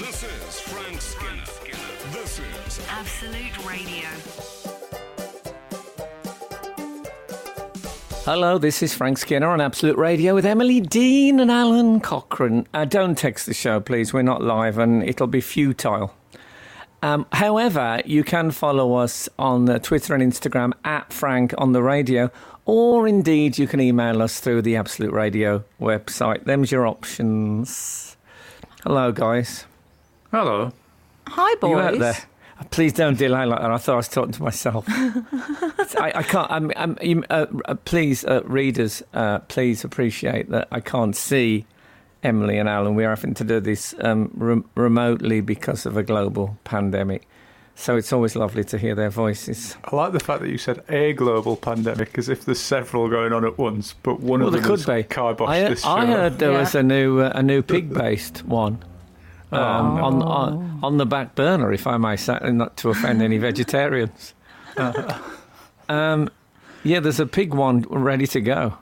This is Frank Skinner. This is Absolute Radio. Hello, this is Frank Skinner on Absolute Radio with Emily Dean and Alun Cochrane. Uh, don't text the show, please. We're not live and it'll be futile. Um, however, you can follow us on uh, Twitter and Instagram at Frank on the radio, or indeed you can email us through the Absolute Radio website. Them's your options. Hello, guys. Hello. Hi, boys. You out there? Please don't delay like that. I thought I was talking to myself. I, I can't. I'm, I'm, you, uh, uh, please, uh, readers, uh, please appreciate that I can't see Emily and Alun. We're having to do this um, rem- remotely because of a global pandemic. So it's always lovely to hear their voices. I like the fact that you said a global pandemic as if there's several going on at once, but one Well, of them could has be. kiboshed I, this show. I heard there Yeah. was a new uh, a new pig-based one. Um, on, on on the back burner, if I may say, not to offend any vegetarians. um, yeah, there's a pig one ready to go.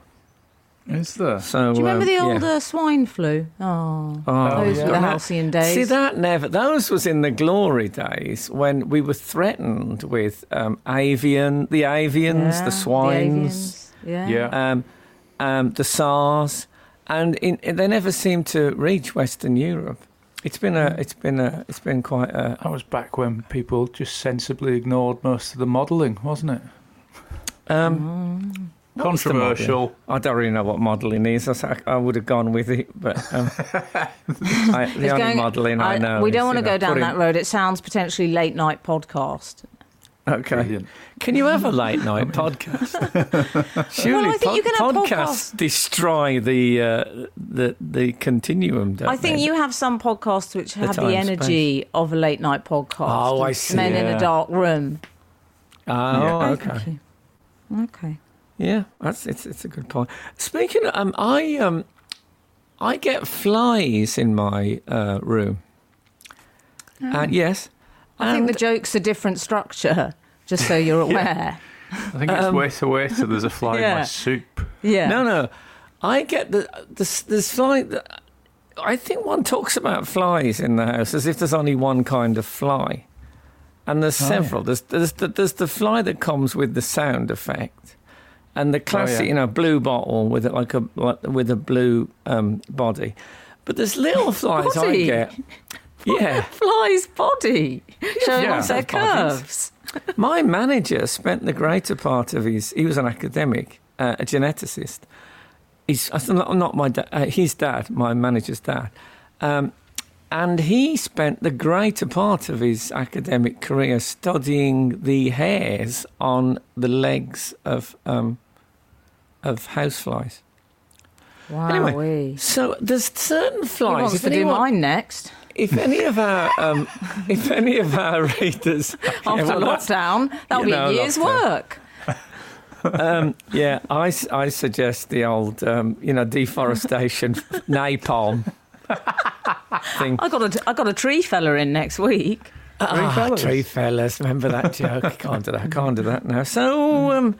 Is there? So Do you remember um, the yeah. old uh, swine flu? Oh, Oh, those yeah. were the halcyon days. See that never. Those was in the glory days when we were threatened with um, avian, the avians, Yeah, the swines, avians. Yeah. Yeah. um, um, the SARS, and in, they never seemed to reach Western Europe. It's been a, it's been a, it's been quite a. That was back when people just sensibly ignored most of the modelling, wasn't it? Um, what was the Controversial. I don't really know what modelling is. I would have gone with it, but um, I, the It's only modelling I, know. we don't want to you know, go down putting- that road. It sounds potentially late night podcast. Okay. Brilliant. Can you have a late night podcast? Surely Well, I think you can have podcasts destroy the uh, the the continuum. Don't I think they? you have some podcasts which have time, the energy of a late night podcast. Oh, I see, Men in a dark room. Oh, Yeah. okay. Okay. Yeah, that's it's it's a good point. Speaking, of, um, I um, I get flies in my uh, room. And yes, I think the joke's a different structure, just so you're aware. I think it's waiter, waiter, there's a fly in my soup. yeah. No, no. I get the the there's fly. I think one talks about flies in the house as if there's only one kind of fly, and there's several. There's there's the, there's the fly that comes with the sound effect, and the classic, yeah. you know, blue bottle with it like a like, with a blue um, body. But there's little flies I get. Yeah, Fly's body, showing Yeah. off their Have bodies. My manager spent the greater part of his. He was an academic, uh, a geneticist. He's said, not, not my dad. Uh, his dad, my manager's dad, um, and he spent the greater part of his academic career studying the hairs on the legs of um, of houseflies. Wow. Anyway, So there's certain he flies. wants if to do anyone- mine next. If any of our um, if any of our readers After Yeah, well, lockdown, that'll be know, a year's lockdown. work. um, yeah, I suggest the old um, you know deforestation napalm thing. I got a I got a tree fella in next week. Ah, fellas. tree fellas, remember that joke? I can't do that. I can't do that now. So um,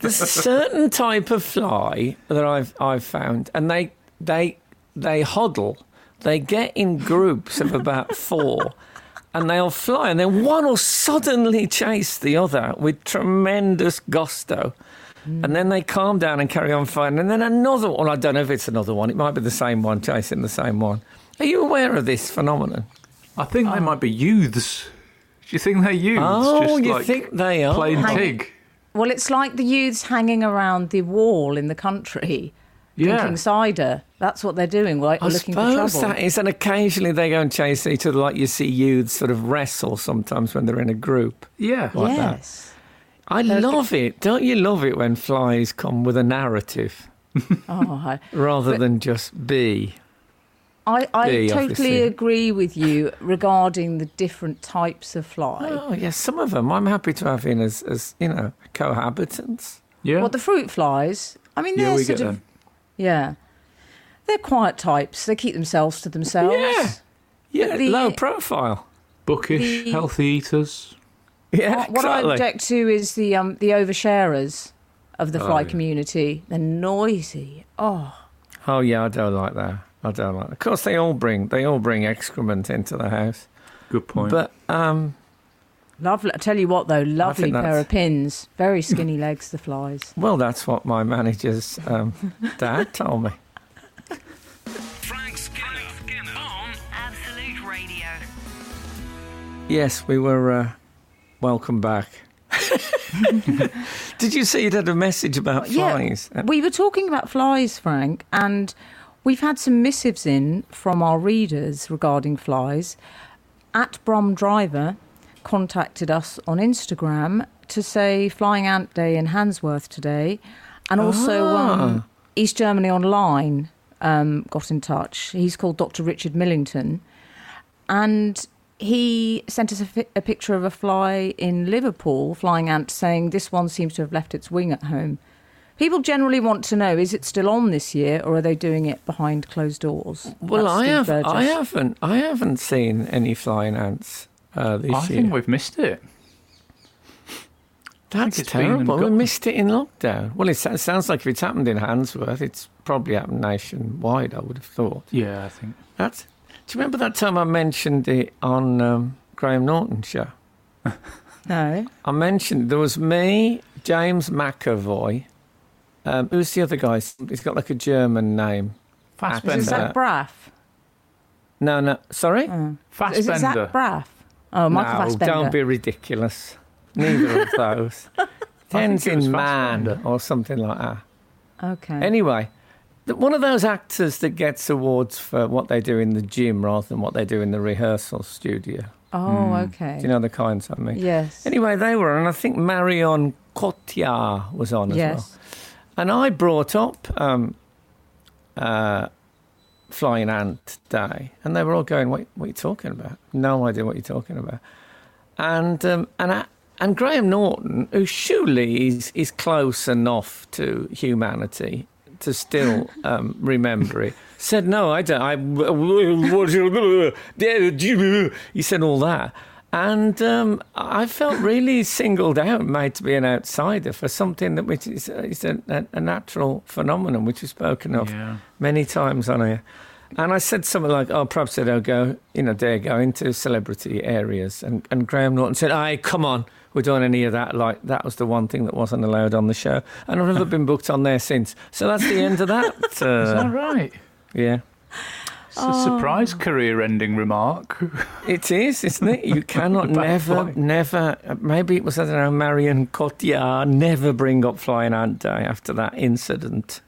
there's a certain type of fly that I've I've found, and they they they huddle. They get in groups of about four, and they'll fly, and then one will suddenly chase the other with tremendous gusto. Mm. And then they calm down and carry on flying. And then another one, I don't know if it's another one, it might be the same one chasing the same one. Are you aware of this phenomenon? I think they um, might be youths. Do you think they're youths? Oh, Just you like think they are? plain Hang- pig? Well, it's like the youths hanging around the wall in the country, Yeah. drinking cider. That's what they're doing. Like I looking for suppose trouble. that is, and occasionally they go and chase each other, like you see youths sort of wrestle sometimes when they're in a group. Yeah. like that. yes. I love it. Don't you love it when flies come with a narrative Oh, I, rather But- than just be? I, I Bee, totally obviously. agree with you regarding the different types of fly. Oh, yes, some of them I'm happy to have in as, as you know, cohabitants. Yeah. Well, the fruit flies. I mean, yeah, they're we sort get of them. Yeah. They're quiet types. They keep themselves to themselves. Yeah. Yeah, the- low profile. Bookish, the- healthy eaters. Yeah, What, what I object to is the um, the oversharers of the Oh, fly yeah. community. They're noisy. Oh, Oh yeah, I don't like that. I don't like. Of course, they all bring they all bring excrement into the house. Good point. But um, Lovely. I tell you what, though, lovely pair that's- of pins. Very skinny legs, the flies. well, that's what my manager's um, dad told me. Frank Skinner, on Absolute Radio. Yes, we were. Uh, welcome back. Did you see it had a message about flies? Yeah, we were talking about flies, Frank, and we've had some missives in from our readers regarding flies. At Brom Driver contacted us on Instagram to say Flying Ant Day in Handsworth today, and also um, East Germany Online um, got in touch. He's called Dr. Richard Millington, and he sent us a, fi- a picture of a fly in Liverpool, flying ant, saying this one seems to have left its wing at home. People generally want to know: is it still on this year, or are they doing it behind closed doors? Well, That's I Steve have. Burgess. I haven't. I haven't seen any flying ants uh, this I year. think we've missed it. That's it's been and terrible. We missed it in lockdown. Well, it, sounds like if it's happened in Handsworth, it's probably happened nationwide. I would have thought. Yeah, I think. That's. Do you remember that time I mentioned it on um, Graham Norton show? No, I mentioned there was me, James McAvoy. Um, who's the other guy? He's got like a German name. is it Fassbender. Zach Braff? No, no. Sorry. Oh. Is it Zach Fassbender. Braff? Oh, Michael no, Fassbender. don't be ridiculous. Neither of those. Tens in man or something like that. Okay. Anyway, one of those actors that gets awards for what they do in the gym rather than what they do in the rehearsal studio. oh, okay. Do you know the kinds I mean? Yes. Anyway, they were, and I think Marion Cotillard was on as well. yes. And I brought up um, uh, Flying Ant Day, and they were all going, "What, what are you talking about? No idea what you're talking about." And um, and I, and Graham Norton, who surely is is close enough to humanity to still um, remember it, said, "No, I don't. I he said all that." And um, I felt really singled out, made to be an outsider for something that which is, is a, a, natural phenomenon, which is spoken of Yeah. many times on here. And I said something like, "Oh, perhaps they don't go, you know, dare go into celebrity areas." And, and Graham Norton said, "Aye, come on, we're doing any of that. Like that was the one thing that wasn't allowed on the show, and I've never been booked on there since. So that's the end of that Uh, right? yeah, It's a surprise career-ending remark. it is, isn't it? You cannot never, point. never. Maybe it was I don't know, Marion Cotillard. Never bring up Flying Ant Day after that incident.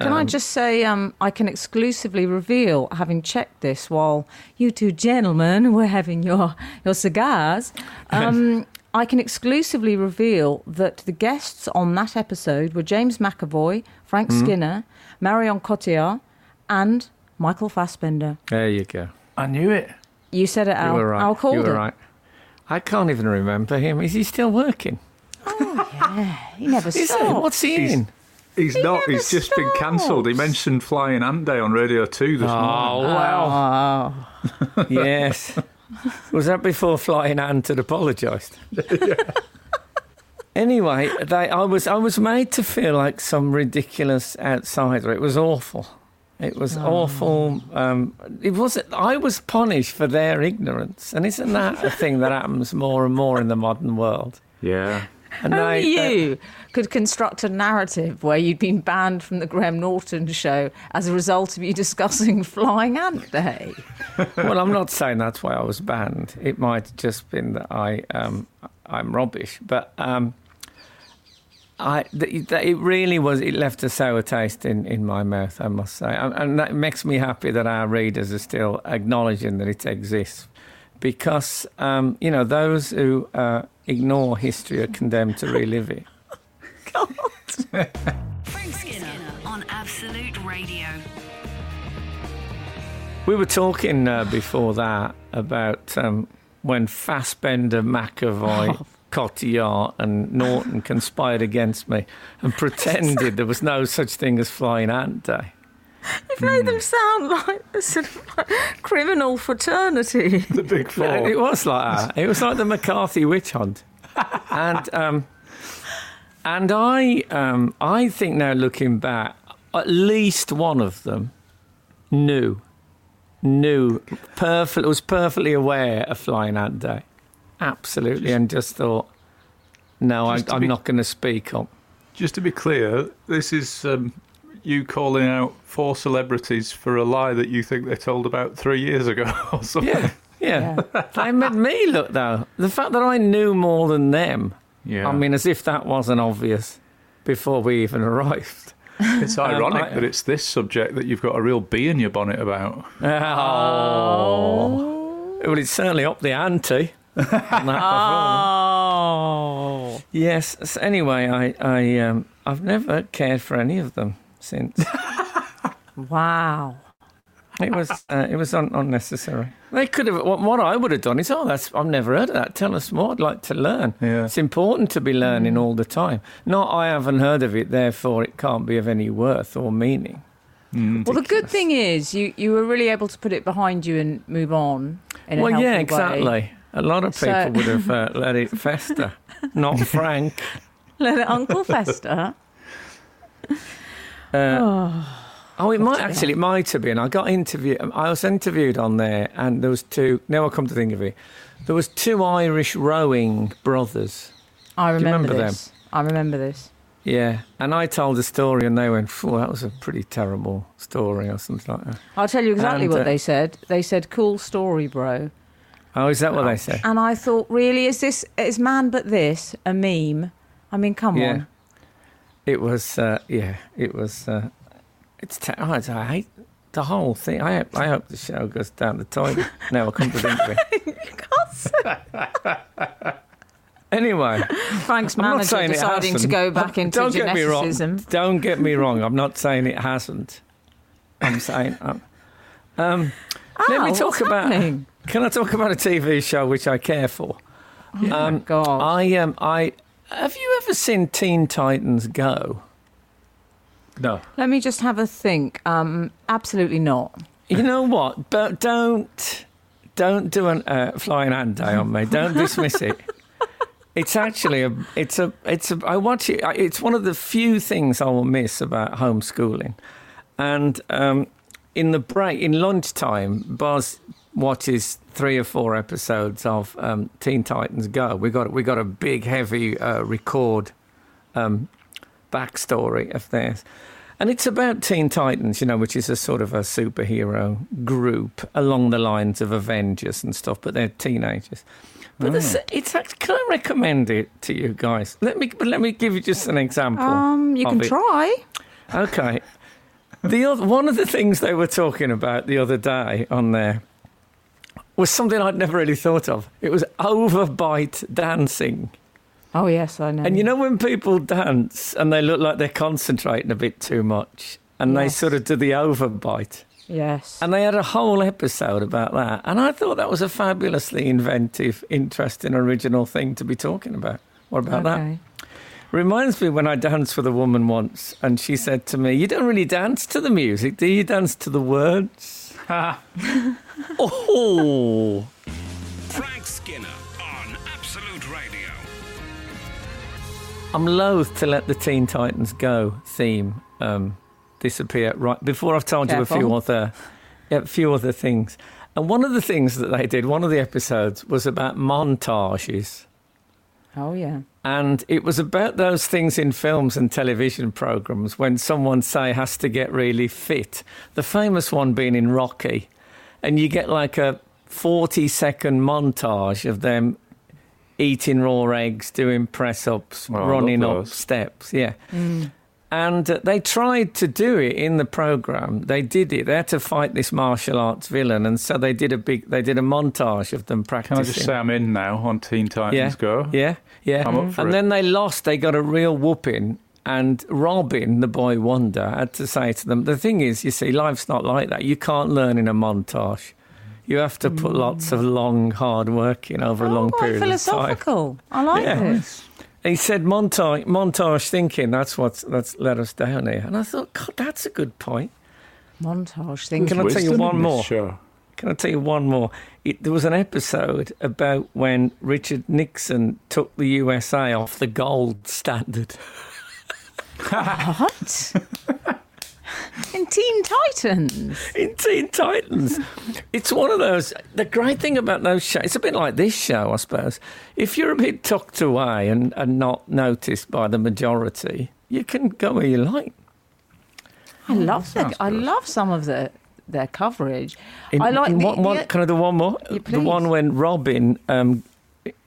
Can I Um, just say, um, I can exclusively reveal, having checked this while you two gentlemen were having your, your cigars, um, I can exclusively reveal that the guests on that episode were James McAvoy, Frank Hmm? Skinner, Marion Cotillard, and Michael Fassbender. There you go. I knew it. You said it, You Al. were right. Al called you were it. right. I can't even remember him. Is he still working? Oh, yeah. He never Is stopped. What's he He's- in? He's not. never He's just been cancelled. He mentioned Flying Ant Day on Radio 2 this Oh, morning. well. Oh, yes. Was that before Flying Ant had apologised? anyway, they, I was I was made to feel like some ridiculous outsider. It was awful. It was awful. Um, it was. I was punished for their ignorance, and isn't that a thing that happens more and more in the modern world? Yeah. And Only they- you could construct a narrative where you'd been banned from the Graham Norton show as a result of you discussing Flying Ant Day. well, I'm not saying that's why I was banned. It might have just been that I um, I'm rubbish, but um, I th- th- it really was. It left a sour taste in, in my mouth. I must say, and, and that makes me happy that our readers are still acknowledging that it exists, because um, you know those who uh, ignore history are condemned to relive it. God. Frank Skinner on Absolute Radio. We were talking uh, before that about um, when Fassbender, McAvoy, Cotillard, and Norton conspired against me and pretended there was no such thing as Flying Ant Day. You've made them sound like a sort of like criminal fraternity. The Big Four. It was like that. It was like the McCarthy witch hunt, and um, and I um, I think now looking back, at least one of them knew, knew, perfect, was perfectly aware of Flying Ant Day, absolutely, and just thought, no, I, Just to I'm be- not going to speak up. Just to be clear, this is um, you calling out four celebrities for a lie that you think they told about three years ago or something. Yeah, yeah. they made me look though. The fact that I knew more than them. Yeah. I mean, as if that wasn't obvious before we even arrived. it's ironic I- that it's this subject that you've got a real bee in your bonnet about. Oh. Well, it's certainly up the ante. On that performance. Oh. Yes. so anyway, I, I, um, I've never cared for any of them since. Wow. It was, uh, it was un- unnecessary. They could have. What, what I would have done is, oh, that's I've never heard of that. Tell us more. I'd like to learn. Yeah. It's important to be learning all the time. Not I haven't heard of it, therefore it can't be of any worth or meaning. Well, the good thing is you, you were really able to put it behind you and move on. In a well, yeah, exactly. Way. A lot of people So- would have uh, let it fester. Not Frank. Let it Uncle Fester. Uh, oh, it might actually. It might have been. I got interviewed. I was interviewed on there, and there was two. Now I come to think of it, there was two Irish rowing brothers. I remember, remember them? I remember this. Yeah, and I told the story, and they went, "Phew, that was a pretty terrible story," or something like that. I'll tell you exactly And, what uh, they said. They said, "Cool story, bro." Oh, is that what they said? And I thought, really, is this is man but this a meme? I mean, come Yeah. on. It was. Uh, yeah, it was. Uh, it's. Te- oh, it's- I hate the whole thing. I hope, I hope the show goes down the toilet. no, I come to think of it. Anyway, Frank's I'm not manager saying deciding to go back into don't get me wrong. Don't get me wrong. I'm not saying it hasn't. I'm saying. Um, um, let me talk what's about. happening? Can I talk about a TV show which I care for? Um, God. I um, I have you ever seen Teen Titans Go? No. Let me just have a think. Um, absolutely not. You know what? But don't don't do an uh, flying ant day on me. Don't dismiss it. It's actually a it's a it's a I watch it. It's one of the few things I will miss about homeschooling, and um, in the break in lunchtime, Buzz watches three or four episodes of um, Teen Titans Go. We got we got a big heavy uh, record um, backstory of theirs. And it's about Teen Titans, you know, which is a sort of a superhero group along the lines of Avengers and stuff, but they're teenagers. But it's actually, can I recommend it to you guys? Let me let me give you just an example. Um, you can it. try. Okay. The other, one of the things they were talking about the other day on there was something I'd never really thought of. It was overbite dancing. Oh yes, I know. And you know when people dance and they look like they're concentrating a bit too much and they sort of do the overbite. Yes. And they had a whole episode about that. And I thought that was a fabulously inventive, interesting, original thing to be talking about. What about that? Reminds me when I danced with a woman once and she said to me, You don't really dance to the music, do you dance to the words? Oh, Frank Skinner on Absolute Radio. I'm loath to let the Teen Titans Go theme um, disappear right before I've told you a few other, yeah, a few other things. And one of the things that they did, one of the episodes was about montages. Oh yeah. And it was about those things in films and television programs when someone, say, has to get really fit. The famous one being in Rocky. And you get like a 40 second montage of them eating raw eggs, doing press ups, Well, oh, I love running up steps. Yeah. Mm. And uh, they tried to do it in the program. They did it. They had to fight this martial arts villain, and so they did a big. They did a montage of them practicing. Can. I just say I'm in now on Teen Titans Yeah. Go? Yeah, yeah. I'm up for and it. then they lost. They got a real whooping. And Robin, the boy wonder, had to say to them, the thing is, you see, life's not like that. You can't learn in a montage. You have to put lots of long, hard work in over a long oh, period of time. philosophical. I like Yeah. this. He said montage, montage thinking, that's what's that's let us down here. And I thought, God, that's a good point. Montage thinking. Can I tell you one more? Show. Can I tell you one more? It, there was an episode about when Richard Nixon took the USA off the gold standard. What? In Teen Titans. in Teen Titans. It's one of those. The great thing about those shows, it's a bit like this show, I suppose. If you're a bit tucked away and, and not noticed by the majority, you can go where you like. I love the, sounds I love some of the their coverage. In, I like in the, one, one, the- Can I do one more? Yeah, the one when Robin um,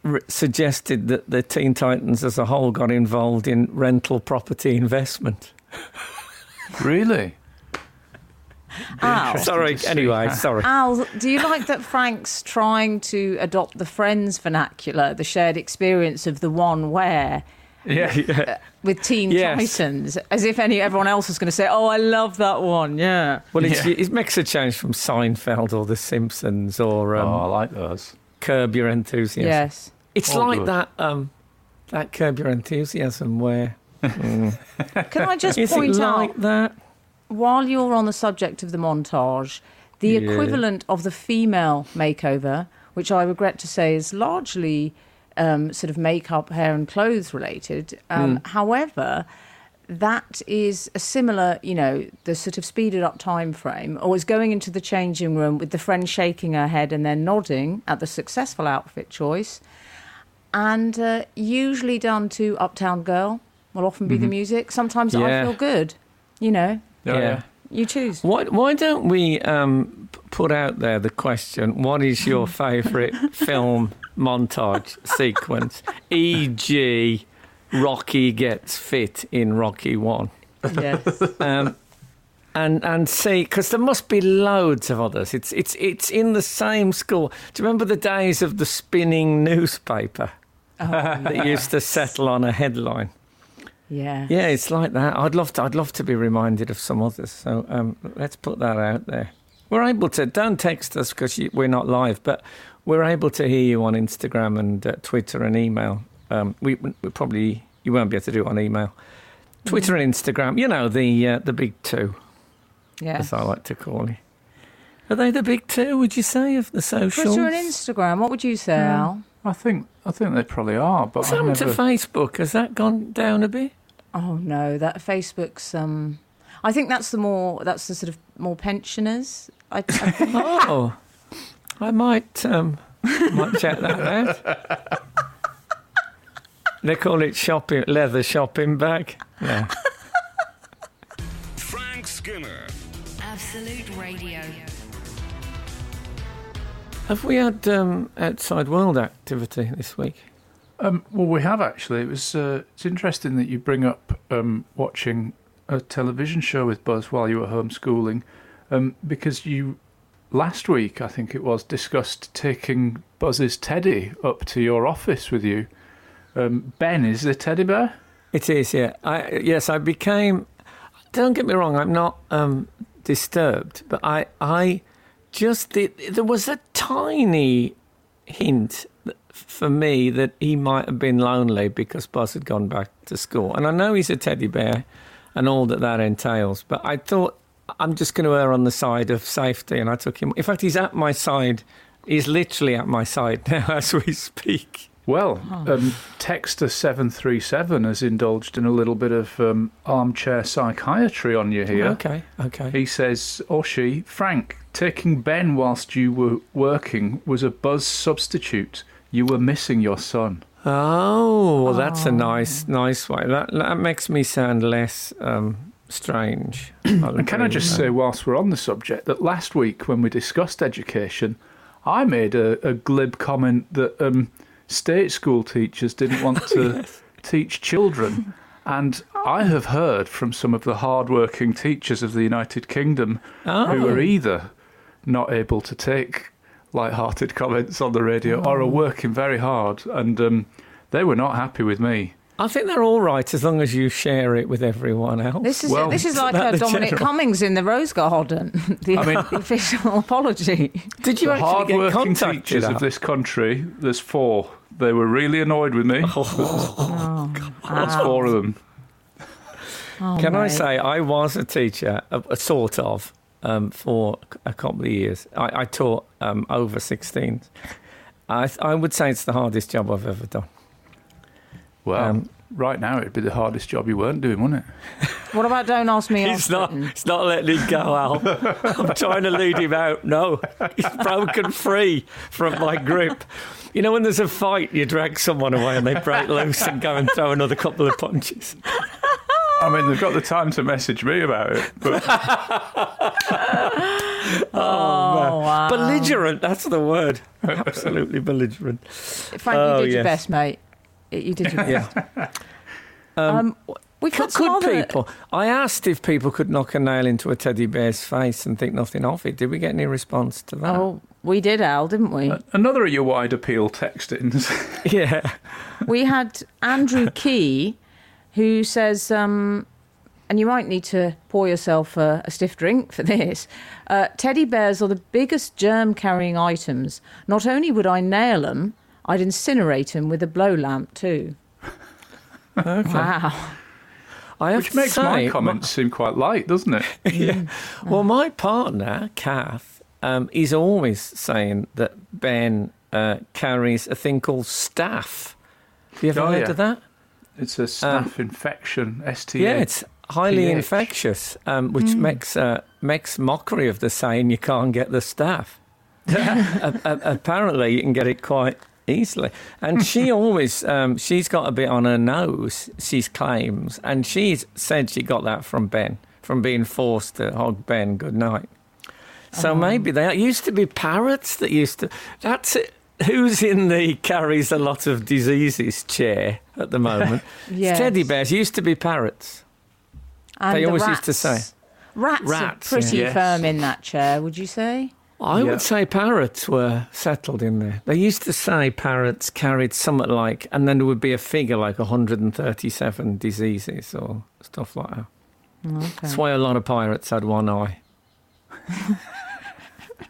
r- suggested that the Teen Titans as a whole got involved in rental property investment. Really? Al. Sorry, anyway, sorry. Al, do you like that Frank's trying to adopt the Friends vernacular, the shared experience of the one where Yeah, yeah. with Teen Yes. Titans, as if any everyone else was going to say, "Oh, I love that one." Yeah. Well, it's, Yeah. it makes a change from Seinfeld or The Simpsons or um, oh, I like those. Curb Your Enthusiasm. Yes. It's All like good. that um, that Curb Your Enthusiasm where. Mm. Can I just Is point it out that? while you're on the subject of the montage, the Yeah. equivalent of the female makeover, which I regret to say is largely um, sort of makeup, hair, and clothes related. Um, However, that is a similar, you know, the sort of speeded up time frame, or is going into the changing room with the friend shaking her head and then nodding at the successful outfit choice, and uh, usually done to Uptown Girl. Will often be the music. Sometimes I feel good, you know. Oh, Yeah. You choose. Why, why don't we um, put out there the question what is your favourite film montage sequence? E.g., Rocky gets fit in Rocky 1. Yes. um, and and see because there must be loads of others. It's it's it's in the same school. Do you remember the days of the spinning newspaper that used to settle on a headline? Yeah. Yeah, it's like that. I'd love to. I'd love to be reminded of some others. So um, let's put that out there. We're able to. Don't text us because we're not live, but we're able to hear you on Instagram and uh, Twitter and email. Um, we, we probably you won't be able to do it on email. Twitter and Instagram. You know the uh, the big two, Yeah. as I like to call it. Are they the big two? Would you say of the socials? Twitter and Instagram. What would you say, Al? I think I think they probably are, but What's I've happened to. Facebook? Has that gone down a bit? Oh no, that Facebook's. Um, I think that's the more. That's the sort of more pensioners. I, I. Oh, I might um, might check that out. They call it shopping leather shopping bag. Yeah. Frank Skinner. Absolute Radio. Have we had um, outside world activity this week? Um, well, we have actually. It was. Uh, it's interesting that you bring up um, watching a television show with Buzz while you were homeschooling, um, because you last week I think it was discussed taking Buzz's teddy up to your office with you. Um, ben is the teddy bear. It is, yeah. I, yes, I became. Don't get me wrong. I'm not um, disturbed, but I, I just did, there was a tiny hint for me that he might have been lonely because Buzz had gone back to school, and I know he's a teddy bear, and all that that entails. But I thought I'm just going to err on the side of safety, and I took him. In fact, he's at my side. He's literally at my side now as we speak. Well, um, Texter seven three seven has indulged in a little bit of um, armchair psychiatry on you here. Okay, okay. He says, or she, Frank, taking Ben whilst you were working was a buzz substitute. You were missing your son. Oh, well, that's a nice, nice way. That that makes me sound less um, strange. And can I just say, whilst we're on the subject, that last week when we discussed education, I made a, a glib comment that um, state school teachers didn't want to teach children. And I have heard from some of the hard-working teachers of the United Kingdom Oh. who are either not able to take light-hearted comments on the radio or are working very hard, and um, they were not happy with me. I think they're all right as long as you share it with everyone else. This is Well, this is like that a Dominic general- Cummings in the Rose Garden. The, I mean- the official apology. Did you the actually get hard-working contacted? teachers of this country, there's four. They were really annoyed with me. Oh, That's four of them. oh, Can I say I was a teacher, a, a sort of, um, for a couple of years. I, I taught um, over 16s. I, I would say it's the hardest job I've ever done. Well, Um, right now it'd be the hardest job you weren't doing, wouldn't it? What about don't ask me? He's not. Britain? He's not letting it go, Al. I'm trying to lead him out. No, he's broken free from my grip. You know, when there's a fight, you drag someone away and they break loose and go and throw another couple of punches. I mean, they've got the time to message me about it, but Oh, wow. Belligerent. That's the word. Absolutely belligerent. Frank, Oh, you did your best, mate. You did your best. Yeah. Um, we've Could, got some could other- people? I asked if people could knock a nail into a teddy bear's face and think nothing of it. Did we get any response to that? Oh, we did, Al, didn't we? another of your wide appeal text-ins. Yeah. we had Andrew Key, who says, um, and you might need to pour yourself a, a stiff drink for this. Uh, teddy bears are the biggest germ-carrying items. Not only would I nail them, I'd incinerate them with a blow lamp too. Okay. Wow. I have Which makes say, my comments seem quite light, doesn't it? yeah. Well, my partner, Kath, um, is always saying that Ben uh, carries a thing called staff. Have you ever Oh, heard yeah. of that? It's a staph infection, STA. Um, Yeah, it's highly PH. infectious, um, which makes uh, makes mockery of the saying you can't get the staff." A- a- apparently, you can get it quite easily. And she always, um, she's got a bit on her nose. She claims, and she's said she got that from Ben, from being forced to hog Ben good night. So maybe they used to be parrots that used to. That's it. Who's in the carries a lot of diseases chair at the moment? Yes. Teddy bears used to be parrots. And They the always used to say. rats. Rats, Rats, are pretty yeah. Yes. firm in that chair, would you say? I Yeah. would say parrots were settled in there. They used to say parrots carried something like, and then there would be a figure like 137 diseases or stuff like that. Mm, okay. That's why a lot of pirates had one eye.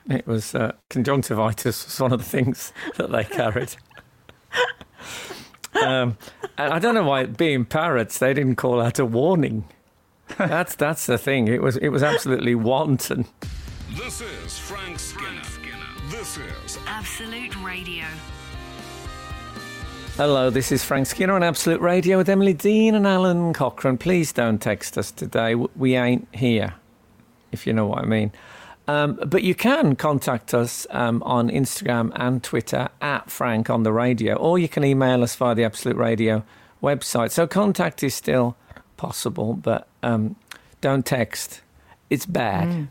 it was uh, conjunctivitis was one of the things that they carried. um, and I don't know why, being parrots, they didn't call out a warning. That's that's the thing. It was it was absolutely wanton. This is Frank Skinner. This is Absolute Radio. Hello, this is Frank Skinner on Absolute Radio with Emily Dean and Alun Cochrane. Please don't text us today. We ain't here, if you know what I mean. Um, but you can contact us um, on Instagram and Twitter at Frank on the radio, or you can email us via the Absolute Radio website. So contact is still possible, but um, don't text. It's bad.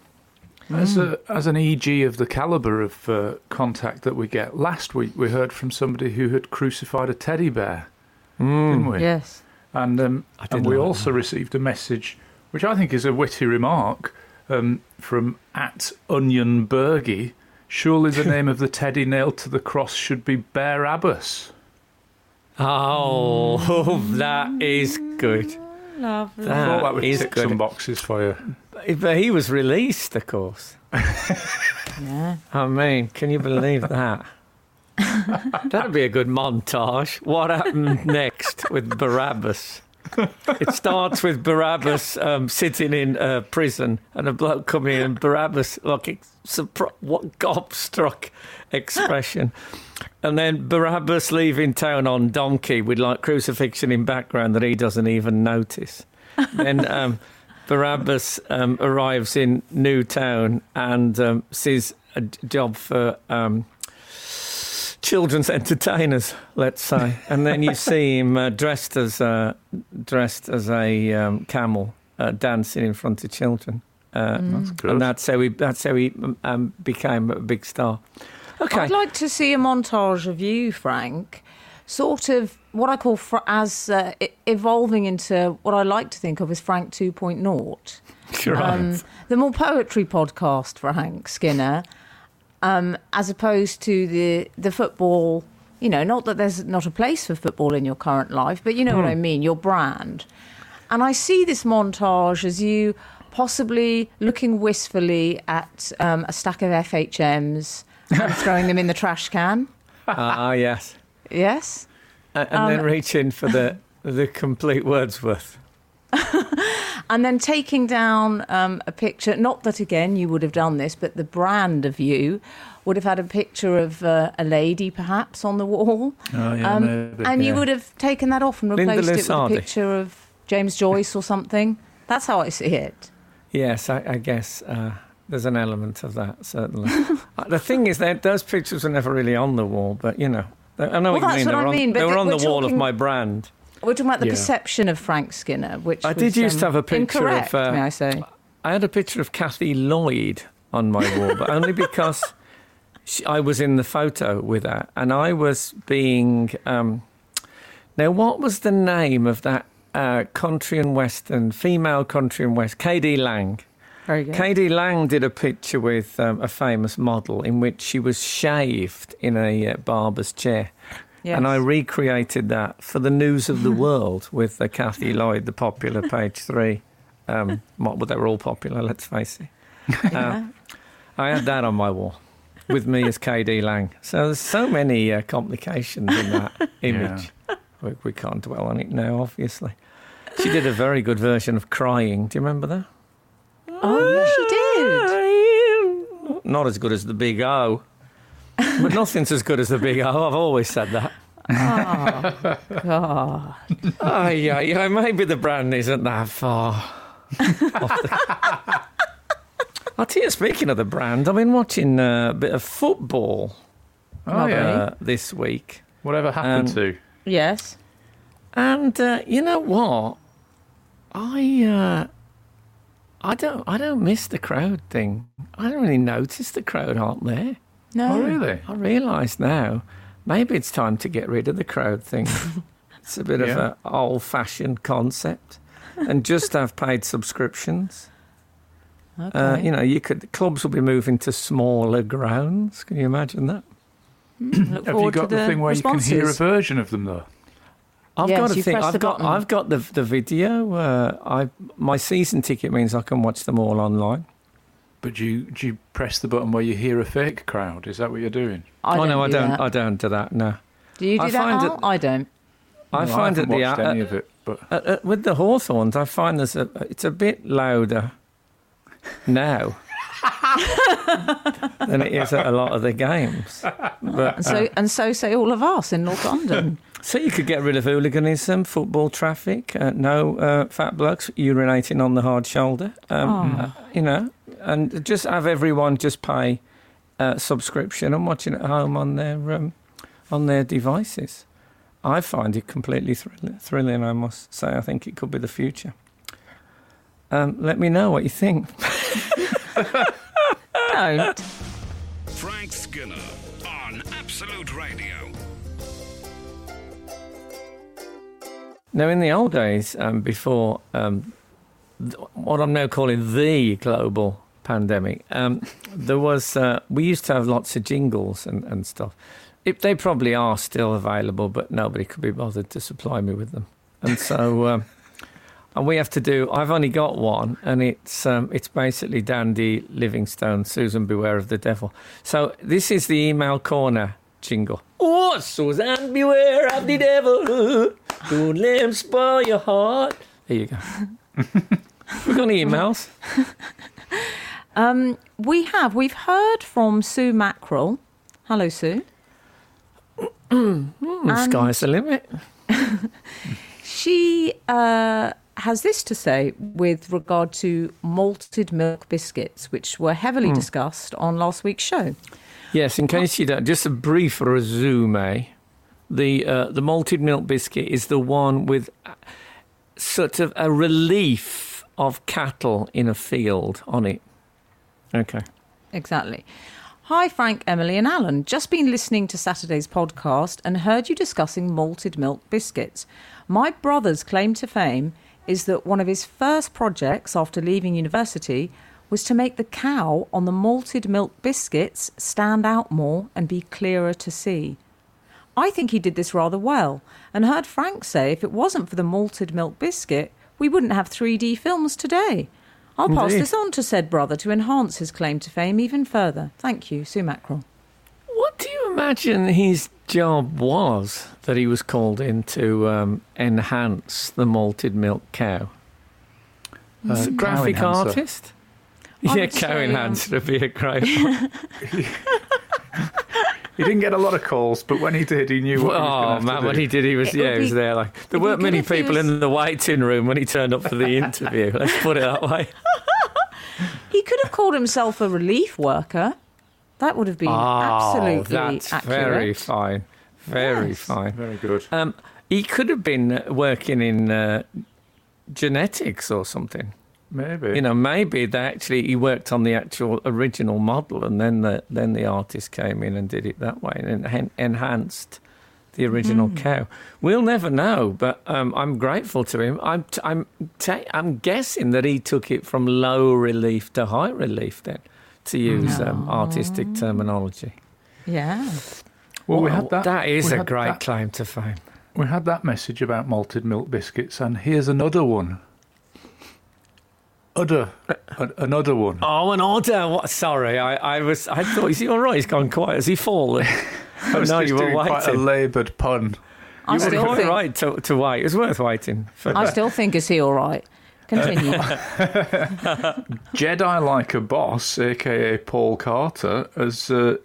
As, a, as an EG of the calibre of uh, contact that we get, last week we heard from somebody who had crucified a teddy bear, didn't we? Yes. And, um, and we like also received a message, which I think is a witty remark, um, from at Onion Bergie. Surely the name of the teddy nailed to the cross should be Barabbas. Oh, that is good. Lovely. I thought that That would is tick good. some boxes for you. But he was released, of course. Yeah. I mean, can you believe that? That'd be a good montage. What happened next with Barabbas? It starts with Barabbas um, sitting in uh, prison and a bloke coming in Barabbas like, surpri- what gobstruck expression. And then Barabbas leaving town on donkey with like crucifixion in background that he doesn't even notice. Then um, Barabbas um, arrives in New Town and um, sees a job for um, children's entertainers, let's say. And then you see him uh, dressed as uh, dressed as a um, camel uh, dancing in front of children. Uh, That's good. And that's how he that's how he um, became a big star. Okay. I'd like to see a montage of you, Frank, sort of what I call fr- as uh, evolving into what I like to think of as Frank 2.0. Right. Um, the more poetry podcast, Frank Skinner, um, as opposed to the the football. You know, not that there's not a place for football in your current life, but you know what I mean. Your brand, and I see this montage as you possibly looking wistfully at um, a stack of FHMs and throwing them in the trash can. Ah, yes. Yes. And, and then Um, reach in for the the complete Wordsworth. And then taking down um, a picture, not that again you would have done this, but the brand of you would have had a picture of uh, a lady perhaps on the wall. Oh, yeah, Um, maybe. and you would have taken that off and replaced it with a picture of James Joyce or something. That's how I see it. Yes, I, I guess uh, there's an element of that, certainly. Uh, the thing is that those pictures were never really on the wall, but you know. I know Well, what you mean. they were I on, mean, but they were on the we're wall of my brand. We're talking about the Yeah. perception of Frank Skinner, which I was, did used to um, have a picture of, incorrect, uh, may I say? I had a picture of Kathy Lloyd on my wall, but only because she, I was in the photo with her, and I was being. Um, now, what was the name of that uh, country and western female country and west? K.D. Lang. Very good. K.D. Lang did a picture with um, a famous model in which she was shaved in a uh, barber's chair. Yes. And I recreated that for the News of the World with the Kathy Lloyd, the popular page three. Um, what, well, they were all popular, let's face it. Yeah. I had that on my wall with me as KD Lang. So there's so many uh, complications in that image. We, we can't dwell on it now, obviously. She did a very good version of Crying. Do you remember that? Oh, yes, she did. Not as good as the Big O. But nothing's as good as the Big O. I've always said that. Oh, God. Oh, yeah, yeah. Maybe the brand isn't that far. off the- I'll tell you, speaking of the brand, I've been watching uh, a bit of football Oh, yeah. uh, this week. Whatever happened um, to? Yes. And uh, you know what? I uh, I don't I don't miss the crowd thing. I don't really notice the crowd aren't there. No. Oh, really? I realise now. Maybe it's time to get rid of the crowd thing. it's a bit of an old-fashioned concept, and just have paid subscriptions. Okay. Uh, you know, you could clubs will be moving to smaller grounds. Can you imagine that? Have you got the, thing where you can hear a version of them, though? I've Yes, got to you think. the I've got. button. I've got the the video. Uh, I my season ticket means I can watch them all online. But do you, do you press the button where you hear a fake crowd? Is that what you're doing? I oh don't I do don't. that. I don't do that. No, Do you do I that, find Al? it- I don't. I No, find haven't that the watched uh, any of it, but uh, uh, with the Hawthorns, I find there's a it's a bit louder now than it is at a lot of the games. But, And so, and so say all of us in North London. So you could get rid of hooliganism, football traffic, uh, no uh, fat blokes urinating on the hard shoulder. Um, Oh. uh, you know, and just have everyone just pay uh, subscription and watching at home on their um, on their devices. I find it completely thrill- thrilling. I must say, I think it could be the future. Um, let me know what you think. don't. Now, in the old days, um, before um, th- what I'm now calling the global pandemic, um, there was uh, we used to have lots of jingles and, and stuff. It, they probably are still available, but nobody could be bothered to supply me with them, and so um, and we have to do. I've only got one, and it's um, it's basically Dandy Livingstone, Suzanne Beware of the Devil. So this is the email corner jingle. Oh, Susan, beware of the devil. Don't let him spoil your heart. There you go. We've got any emails? Um, we have. We've heard from Sue Mackerel. Hello, Sue. Mm, sky's the limit. She uh, has this to say with regard to malted milk biscuits, which were heavily discussed on last week's show. Yes, in case you don't, just a brief resume. The uh, the malted milk biscuit is the one with sort of a relief of cattle in a field on it. Okay. Exactly. Hi, Frank, Emily, and Alun. Just been listening to Saturday's podcast and heard you discussing malted milk biscuits. My brother's claim to fame is that one of his first projects after leaving university was to make the cow on the malted milk biscuits stand out more and be clearer to see. I think he did this rather well and heard Frank say if it wasn't for the malted milk biscuit, we wouldn't have 3D films today. I'll pass Indeed. this on to said brother to enhance his claim to fame even further. Thank you, Sue Mackerel. What do you imagine his job was that he was called in to um, enhance the malted milk cow? As a Uh, cow graphic enhancer. artist? I yeah, cow say, enhancer would be a great one. He didn't get a lot of calls, but when he did, he knew what he was Oh going to man, have to when he did, he was It yeah, would he was there. Like there weren't many people was- in the waiting room when he turned up for the interview. Let's put it that way. He could have called himself a relief worker. That would have been absolutely oh, that's accurate. very fine, very Yes. fine. Very good. Um, he could have been working in uh, genetics or something. Maybe. You know, maybe they actually he worked on the actual original model, and then the then the artist came in and did it that way and en- enhanced the original cow. We'll never know, but um, I'm grateful to him. I'm t- I'm ta- I'm guessing that he took it from low relief to high relief then, to use um, artistic terminology. Yeah. well, we Wow, had that. That is a great that- claim to fame. We had that message about malted milk biscuits, and here's another one. Other, a- another one. Oh, an order. What? Sorry, I, I was. I thought, is he all right? He's gone quiet. Has he fallen? I was no, just you were doing quite a laboured pun. I You were still quite think right to, to wait. It was worth waiting. For. I still think is he all right? Continue. Jedi like a boss, aka Paul Carter, has uh,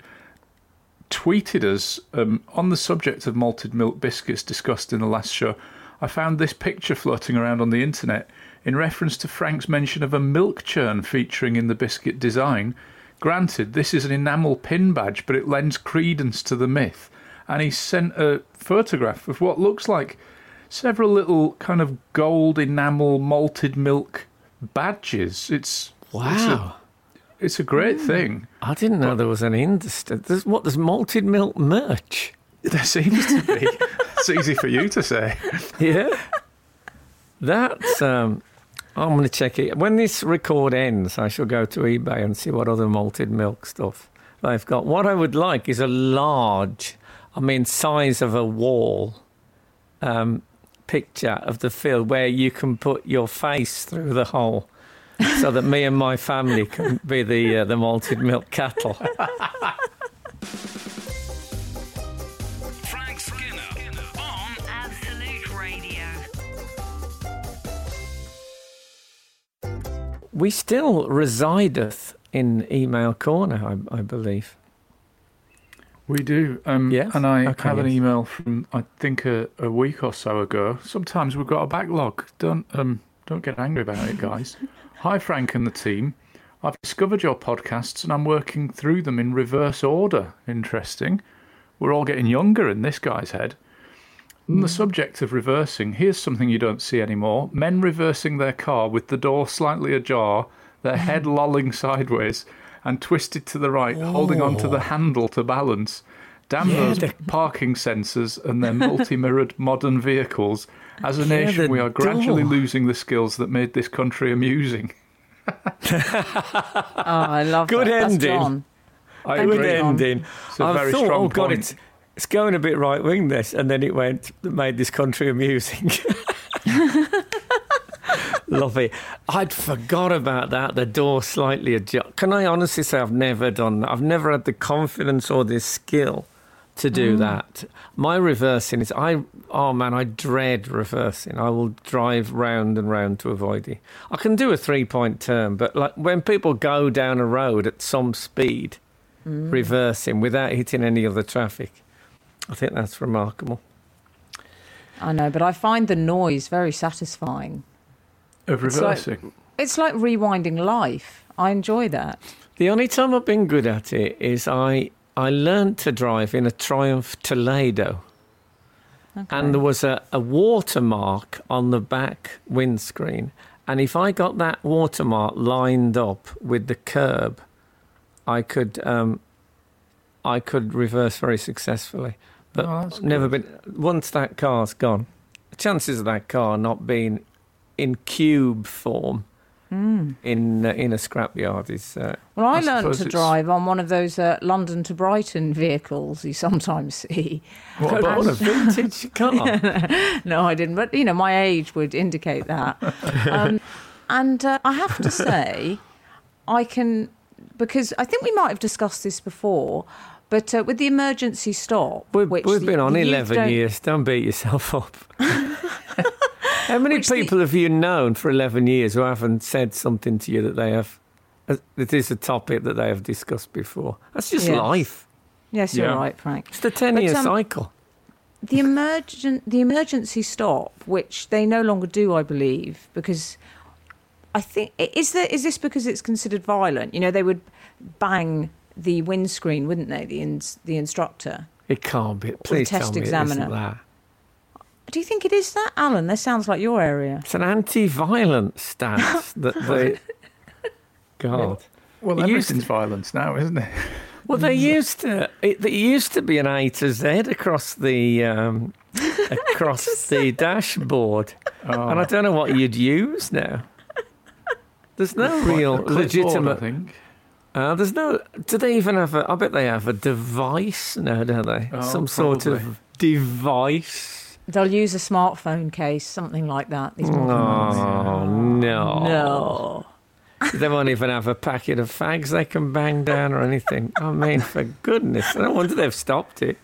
tweeted us um, on the subject of malted milk biscuits discussed in the last show. I found this picture floating around on the internet in reference to Frank's mention of a milk churn featuring in the biscuit design. Granted, this is an enamel pin badge, but it lends credence to the myth. And he sent a photograph of what looks like several little kind of gold enamel malted milk badges. It's It's a, wow. it's a great thing. I didn't know there was an industry. There's, what? There's malted milk merch. There seems to be. it's easy for you to say. Yeah. That's. Um, I'm going to check it. When this record ends, I shall go to eBay and see what other malted milk stuff they've got. What I would like is a large, I mean, size of a wall um, picture of the field where you can put your face through the hole. so that me and my family can be the uh, the malted milk cattle. We still resideth in email corner, I, I believe. We do. Um, Yes? And I Okay, have an email from I think a, a week or so ago. Sometimes we've got a backlog. Don't um don't get angry about it, guys. Hi Frank and the team. I've discovered your podcasts and I'm working through them in reverse order. Interesting. We're all getting younger in this guy's head. On the subject of reversing, here's something you don't see anymore. Men reversing their car with the door slightly ajar, their head lolling sideways, and twisted to the right, holding onto the oh. handle to balance. Damn Yeah, those the- parking sensors and their multi-mirrored modern vehicles. As a Yeah, nation, we are gradually door. losing the skills that made this country amusing. Oh, I love Good that. That's ending. John. I Thank Good you, agree. John. ending. It's a I very thought, strong oh god, it's it's going a bit right wing this, and then it went that made this country amusing. Lovely. I'd forgot about that. The door slightly ajar. Can I honestly say I've never done that? I've never had the confidence or the skill to do mm. that. My reversing is I. Oh man, I dread reversing. I will drive round and round to avoid it. I can do a three-point turn, but like when people go down a road at some speed, mm. reversing without hitting any other traffic. I think that's remarkable. I know, but I find the noise very satisfying. Of It's like- It's like rewinding life. I enjoy that. The only time I've been good at it is I I learned to drive in a Triumph Toledo, Okay. and there was a, a watermark on the back windscreen, and if I got that watermark lined up with the curb, I could um, I could reverse very successfully. But Oh, never good. been. Once that car's gone, chances of that car not being in cube form in uh, in a scrapyard is uh, well, I, I learned to it's- drive on one of those uh, London to Brighton vehicles you sometimes see. What, what a vintage car. no, I didn't, but you know, my age would indicate that. um, and uh, I have to say, I can because I think we might have discussed this before. But uh, with the emergency stop, We've, which we've been on 11 don't- years. Don't beat yourself up. How many Which the- people have you known for 11 years who haven't said something to you that they have, that is a topic that they have discussed before? That's just life. Yes, you're Yeah. right, Frank. It's the ten-year um, cycle. The emergent, the emergency stop, which they no longer do, I believe, because I think is there is this because it's considered violent? You know, they would bang the windscreen, wouldn't they? The ins, the instructor. It can't be. Please test tell me examiner. it isn't that. Do you think it is that, Alun? That sounds like your area. It's an anti-violence stance that they. God. Well, It used everything's violence now, isn't it? Well, they used to. It, there used to be an A to Z across the um, across the dashboard, Oh. and I don't know what you'd use now. There's no real A clipboard, I legitimate. think. Uh, there's no. Do they even have a? I bet they have a device No, don't they? Oh, Some sort probably. of device. They'll use a smartphone case, something like that. These modern ones. Oh no! No. They won't even have a packet of fags they can bang down or anything. I mean, for goodness, no wonder they've stopped it.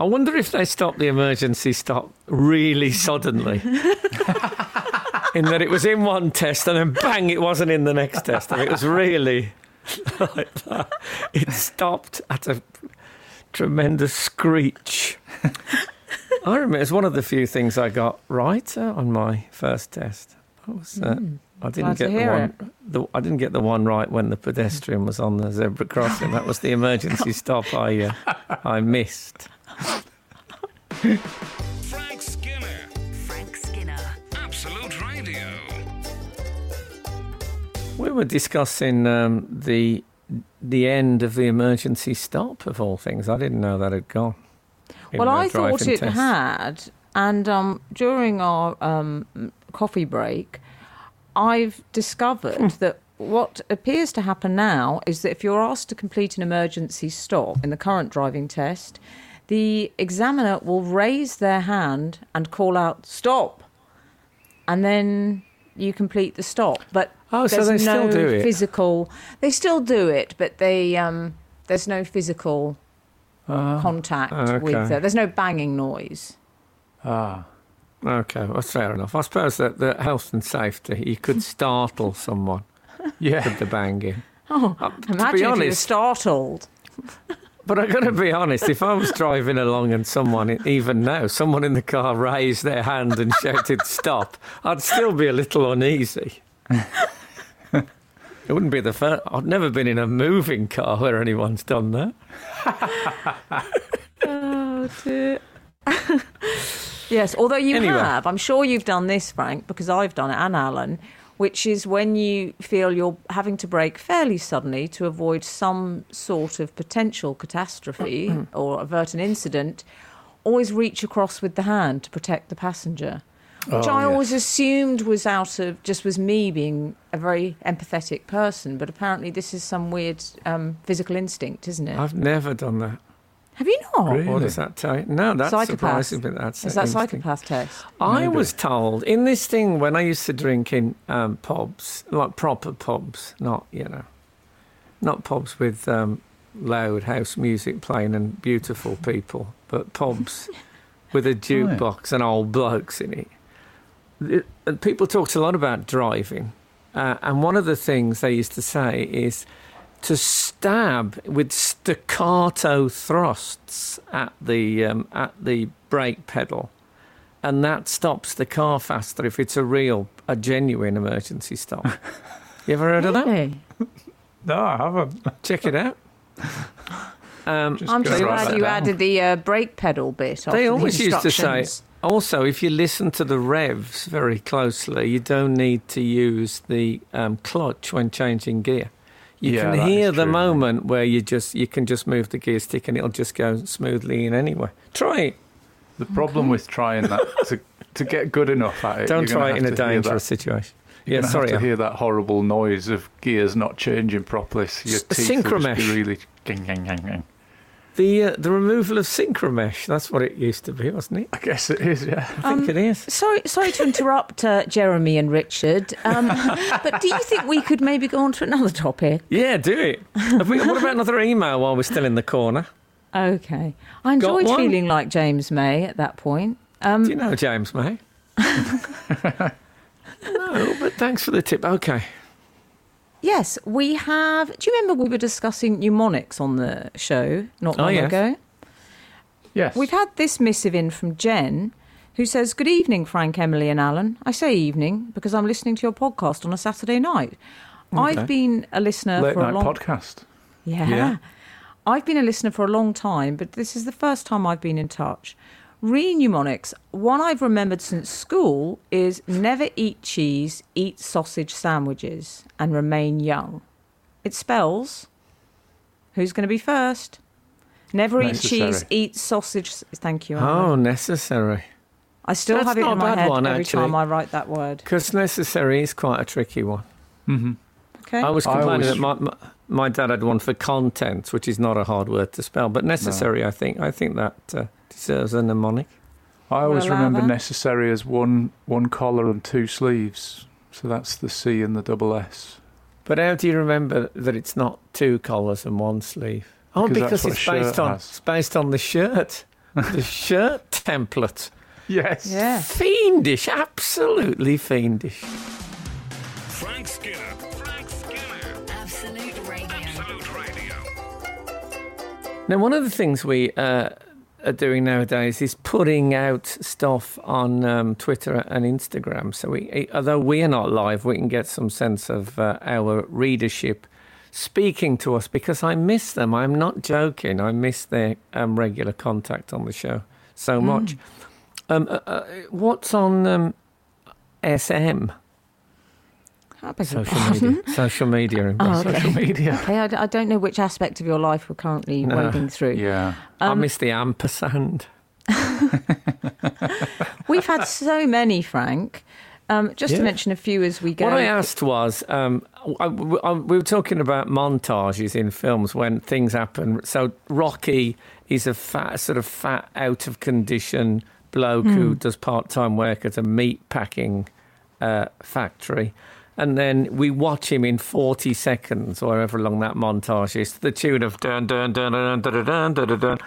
I wonder if they stopped the emergency stop really suddenly. in that it was in one test and then bang, it wasn't in the next test. And it was really like that. It stopped at a tremendous screech. I remember it's one of the few things I got right uh, on my first test. I was, uh, I didn't Glad get the one. The, I didn't get the one right when the pedestrian was on the zebra crossing. That was the emergency stop I uh, I missed. Frank Skinner. Frank Skinner. Absolute Radio. We were discussing um, the the end of the emergency stop of all things. I didn't know that had gone. Well, I thought it test. had, and um, during our um, coffee break, I've discovered Hmm. that what appears to happen now is that if you're asked to complete an emergency stop in the current driving test, the examiner will raise their hand and call out "stop," and then you complete the stop. But Oh, so there's they still no do it? physical. They still do it, but they um, there's no physical contact with. okay. Uh, there's no banging noise. Ah. Okay, well, that's fair enough. I suppose that the health and safety, you could startle someone Yeah. with the banging. Oh, Uh, to imagine be if you were startled. But I've got to be honest, if I was driving along and someone, even now, someone in the car raised their hand and shouted stop, I'd still be a little uneasy. it wouldn't be the first. I've never been in a moving car where anyone's done that. Oh dear. yes, although you Anyway. have, I'm sure you've done this, Frank, because I've done it, and Alun, which is when you feel you're having to brake fairly suddenly to avoid some sort of potential catastrophe or avert an incident, always reach across with the hand to protect the passenger. Which Oh, I yes. always assumed was out of just was me being a very empathetic person, but apparently this is some weird um, physical instinct, isn't it? I've never done that. Have you not? Really? What does that tell you? No, that's Psychopath. surprising, but that's Is that psychopath test? I Maybe. was told in this thing when I used to drink in um, pubs, like proper pubs, not you know, not pubs with um, loud house music playing and beautiful people, but pubs with a jukebox and old blokes in it. It- and people talked a lot about driving, uh, and one of the things they used to say is to stab with staccato thrusts at the um, at the brake pedal and that stops the car faster if it's a real, a genuine emergency stop. you ever heard of that? Really? No, I haven't. Check it out. Um, Just I'm go just glad you down. added the uh, brake pedal bit. after they the always used to say, also, if you listen to the revs very closely, you don't need to use the um, clutch when changing gear. You Yeah, can hear the true. moment where you just you can just move the gear stick and it'll just go smoothly in anyway. Try it. The problem with trying that to to get good enough at it, Don't try it in a have to hear dangerous That, situation. you're Yeah, sorry. Have to hear that horrible noise of gears not changing properly. So your S- teeth will just synchromesh. be really. Gang, gang, gang, gang. The uh, the removal of synchromesh. That's what it used to be, wasn't it? I guess it is. Yeah. I think it is. Sorry, sorry to interrupt, uh, Jeremy and Richard. Um, but do you think we could maybe go on to another topic? Yeah, do it. Have we, what about another email while we're still in the corner? Okay. I enjoyed feeling like James May at that point. Um, Do you know James May? no, but thanks for the tip. Okay. Yes, we have. Do you remember we were discussing mnemonics on the show not Oh, long yes. ago? Yes. We've had this missive in from Jen, who says, Good evening, Frank, Emily, and Alun. I say evening because I'm listening to your podcast on a Saturday night. Okay. I've been a listener late for a long podcast. Yeah. Yeah. I've been a listener for a long time, but this is the first time I've been in touch. Re mnemonics, one I've remembered since school is never eat cheese, eat sausage sandwiches, and remain young. It spells who's going to be first? Never eat cheese, eat sausage. Thank you. Oh, necessary. I still that's have it not in my head one, every actually. time I write that word. Because necessary is quite a tricky one. hmm Okay. I was I complaining always- that my, my, my dad had one for content, which is not a hard word to spell, but necessary. I think I think that uh, deserves a mnemonic. I always allow remember that. necessary as one one collar and two sleeves. So that's the C and the double S. But how do you remember that it's not two collars and one sleeve? Oh, Because because it's based on has. it's based on the shirt, the shirt template. Yes. yeah. Fiendish, absolutely fiendish. Frank Skinner. Frank Skinner. Absolute Radio. Absolute Radio. Now, one of the things we uh, are doing nowadays is putting out stuff on um, Twitter and Instagram. So, we, although we are not live, we can get some sense of uh, our readership speaking to us because I miss them. I'm not joking. I miss their um, regular contact on the show so much. Um, uh, uh, what's on um, SM? I beg your Social pardon? media. Social media. Oh, Brussels. Social media. Okay, I don't know which aspect of your life we're currently No. wading through. Yeah. I Um, miss the ampersand. We've had so many, Frank. Um, just to mention a few as we go. What I asked was, um, I, I- we were talking about montages in films when things happen. So Rocky is a fat, sort of fat, out of condition bloke who does part time work at a meat packing uh, factory. And then we watch him in 40 seconds, or however long that montage is, to the tune of dun dun dun dun dun dun dun dun dun.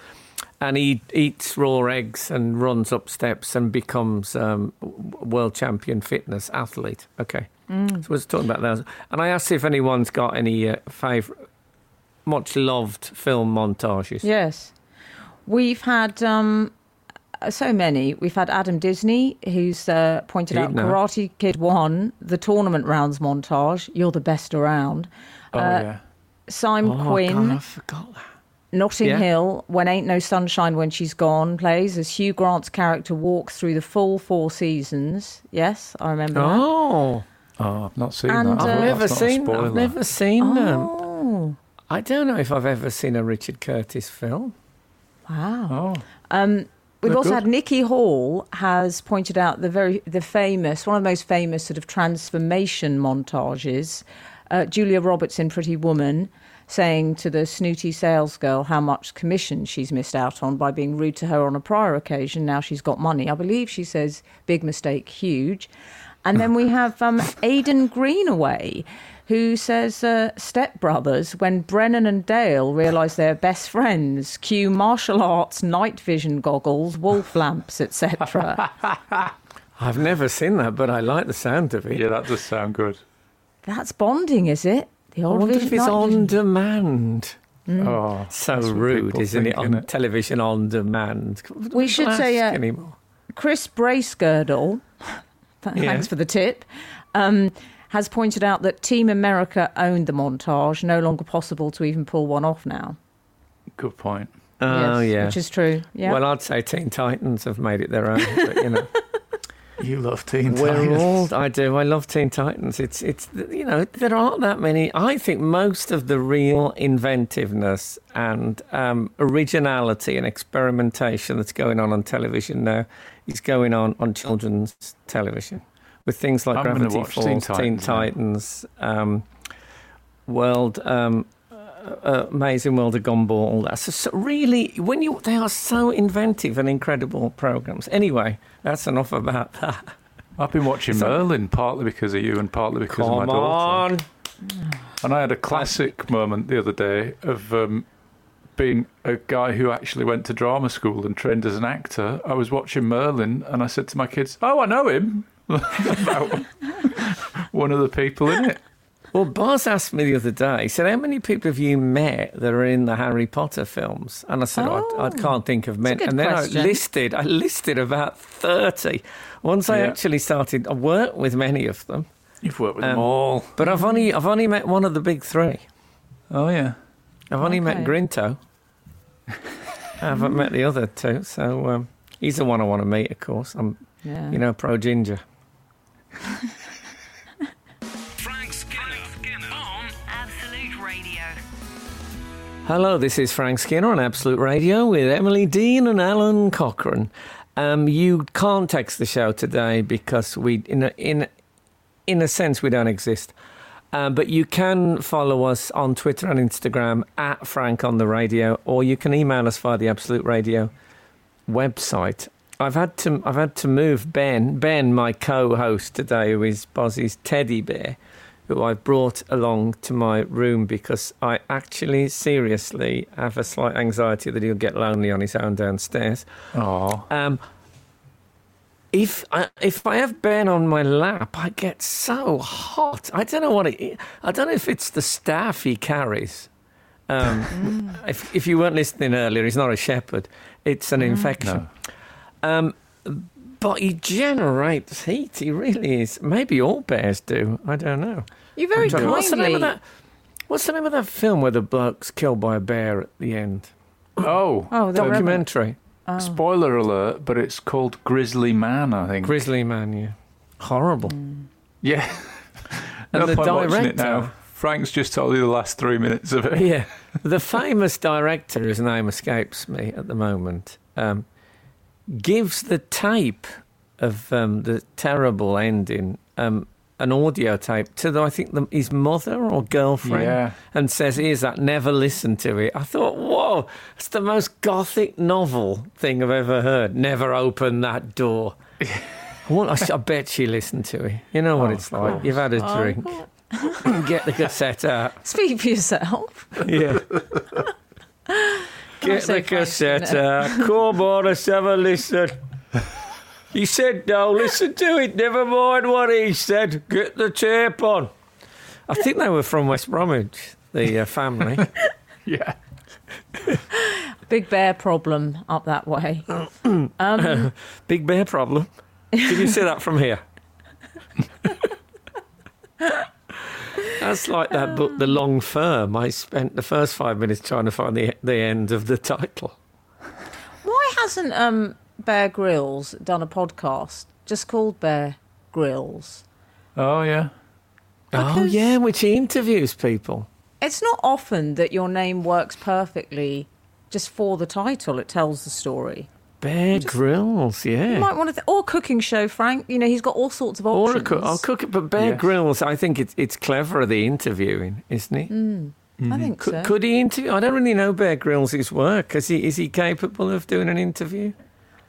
And he eats raw eggs and runs up steps and becomes um, world champion fitness athlete. Okay. So I was talking about that. And I asked if anyone's got any uh, favourite, much loved film montages. Yes. We've had um, so many. We've had Adam Disney, who's uh, pointed He'd out know. Karate Kid 1, the tournament rounds montage. You're the best around. Oh Uh, yeah. Simon Oh, Quinn, God, I forgot that. Notting Yeah. Hill, When Ain't No Sunshine When She's Gone, plays as Hugh Grant's character walks through the full four seasons. Yes, I remember that. Oh, Oh, I've not seen And, that. uh, I've That's never not a seen. spoiler. I've never seen them. Oh, I don't know if I've ever seen a Richard Curtis film. wow. Oh, Um, we've They're also good. had Nikki Hall has pointed out the very the famous one of the most famous sort of transformation montages. Uh, Julia Roberts in Pretty Woman saying to the snooty sales girl how much commission she's missed out on by being rude to her on a prior occasion. Now she's got money. I believe she says big mistake, huge. And then we have um, Aidan Greenaway, who says uh, Step Brothers when Brennan and Dale realise they're best friends. Cue martial arts, night vision goggles, wolf lamps, etc. I've never seen that, but I like the sound of it. yeah, that does sound good. That's bonding, is it? The I old wonder vision, if it's on vision. demand. Oh, So rude, isn't it? On innit? television on demand. We should say, Ask uh, anymore. Chris Bracegirdle, th- Yeah. thanks for the tip, um, has pointed out that Team America owned the montage, no longer possible to even pull one off now. Good point. Oh Yes, yeah. Which is true. Yeah. Well, I'd say Teen Titans have made it their own, but you know. You love Teen We're Titans. all. I do. I love Teen Titans. It's. It's. You know, there aren't that many. I think most of the real inventiveness and um, originality and experimentation that's going on on television now is going on on children's television with things like I'm Gravity Falls, Teen Teen Titans Titans, um, World. Um, uh, Amazing World of Gumball, all that. So, so really, when you they are so inventive and incredible programs. Anyway, that's enough about that. I've been watching So- Merlin partly because of you and partly because of my Come daughter. on. And I had a classic moment the other day of um, being a guy who actually went to drama school and trained as an actor. I was watching Merlin and I said to my kids, Oh, I know him. About one of the people in it. Well, Boz asked me the other day, he said, How many people have you met that are in the Harry Potter films? And I said, I, I Oh. can't think of many. good And then question. I listed, I listed about 30. Once I Yeah. actually started, I worked with many of them, You've worked with Um, them all. but I've only, I've only met one of the big three. Oh yeah. I've only met Okay. Grinto. I haven't met the other two, so um, he's the one I want to meet, of course. I'm, Yeah. you know, pro ginger. Frank Skinner, on Absolute Radio. Hello, this is Frank Skinner on Absolute Radio with Emily Dean and Alun Cochrane. Um, you can't text the show today because we, in a, in, in a sense, we don't exist. Um, but you can follow us on Twitter and Instagram at Frank on the Radio, or you can email us via the Absolute Radio website. I've had to I've had to move Ben Ben, my co-host today, who is Bozzy's teddy bear, who I've brought along to my room because I actually seriously have a slight anxiety that he'll get lonely on his own downstairs. Oh. Um, if I, if I have Ben on my lap, I get so hot. I don't know what it. is. I don't know if it's the staff he carries. Um, if if you weren't listening earlier, he's not a shepherd. It's an infection. Um, but he generates heat. He really is. Maybe all bears do. I don't know. You very I'm What's the name kindly. of that? What's the name of that film where the bloke's killed by a bear at the end? Oh. Oh, the Documentary. Oh. Spoiler alert, but it's called Grizzly Man, I think. Grizzly Man. Yeah. Horrible. yeah. And no the point watching it director- now. Frank's just told you the last three minutes of it. yeah. The famous director, whose name escapes me at the moment, um, gives the tape of um, the terrible ending, um, an audio tape, to the, I think the, his mother or girlfriend, Yeah. and says, "Here's that. Never listen to it." I thought, "Whoa, it's the most gothic novel thing I've ever heard." Never open that door. Well, I, sh- I bet she listened to it. You know what Oh, it's like. You've had a Oh, drink. Get the cassette out. Speak for yourself. Yeah. Get the cassette Frank, out. Come on, let's have a listen. He said, no, listen to it. Never mind what he said. Get the tape on. I think they were from West Bromwich, the uh, family. Yeah. Big bear problem up that way. Um, Big bear problem. Can you see that from here? That's like that book, The Long Firm. I spent the first five minutes trying to find the, the end of the title. why hasn't um, Bear Grylls done a podcast just called Bear Grylls? Oh, yeah. Oh, Because- yeah, which he interviews people. It's not often that your name works perfectly just for the title. It tells the story. Bear Grylls, yeah. You might want to, th- or cooking show, Frank. You know, he's got all sorts of Or options. a cook, I'll cook it, but Bear Yes. Grylls, I think it's it's cleverer the interviewing, isn't he? Hmm. I mm-hmm. think Could, so. could he interview? I don't really know Bear Grylls' work. Is he is he capable of doing an interview,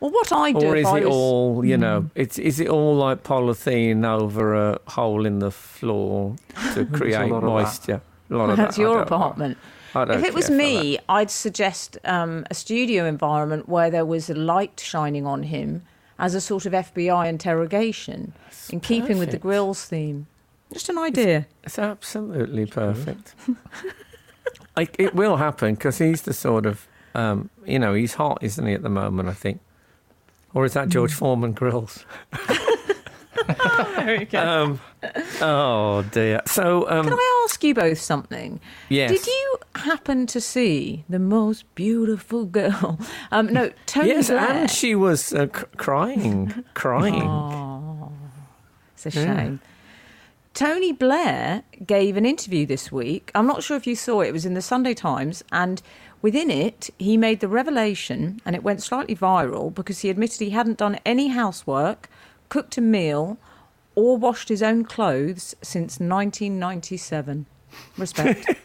well, what I do, or is I it was, all you know? Mm. It's is it all like polythene over a hole in the floor to create lot of that. moisture? A lot of that's that. I your don't know. Apartment. I don't If it was me, I'd suggest um, a studio environment where there was a light shining on him as a sort of FBI interrogation, in keeping with the grills theme. Just an idea. that. It's absolutely perfect. like, it will happen because he's the sort of um, you know he's hot, isn't he, at the moment? I think. Or is that George Foreman Grills? There we go. Um, oh dear. So um, Can I ask you both something? yes, Did you happen to see the most beautiful girl? Um, no, Tony yes, Blair. and she was uh, c- crying, crying. Oh, it's a Yeah. shame. Tony Blair gave an interview this week. I'm not sure if you saw it. It was in the Sunday Times, and within it, he made the revelation, and it went slightly viral because he admitted he hadn't done any housework, cooked a meal, or washed his own clothes since 1997. Respect.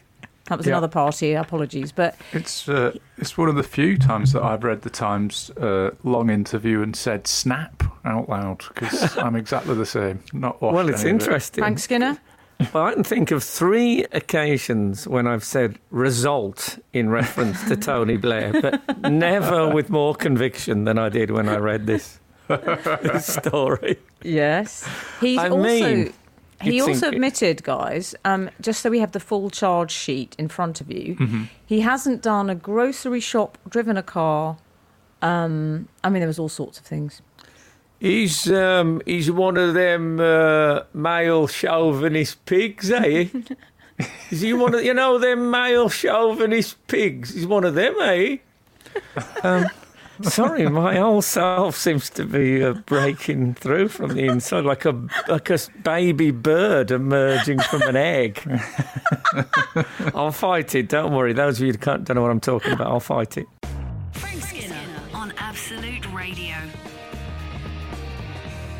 that was Yeah. another party. Apologies, but It's uh, it's one of the few times that I've read the Times uh, long interview and said "snap" out loud because I'm exactly the same. Not watched Well, it's any of it. interesting. Frank Skinner. Well, I can think of three occasions when I've said result in reference to Tony Blair, but never with more conviction than I did when I read this, this story. Yes, he's I also mean, He also admitted, guys, um, just so we have the full charge sheet in front of you, Mm-hmm. he hasn't done a grocery shop, driven a car. Um, I mean, there was all sorts of things. He's um he's one of them uh, male chauvinist pigs, eh? Is he one of you know them male chauvinist pigs? He's one of them, eh? Um, sorry, my old self seems to be uh, breaking through from the inside, like a like a s- baby bird emerging from an egg. I'll fight it. Don't worry. Those of you who can't, don't know what I'm talking about, I'll fight it. Frank Skinner on Absolute Radio.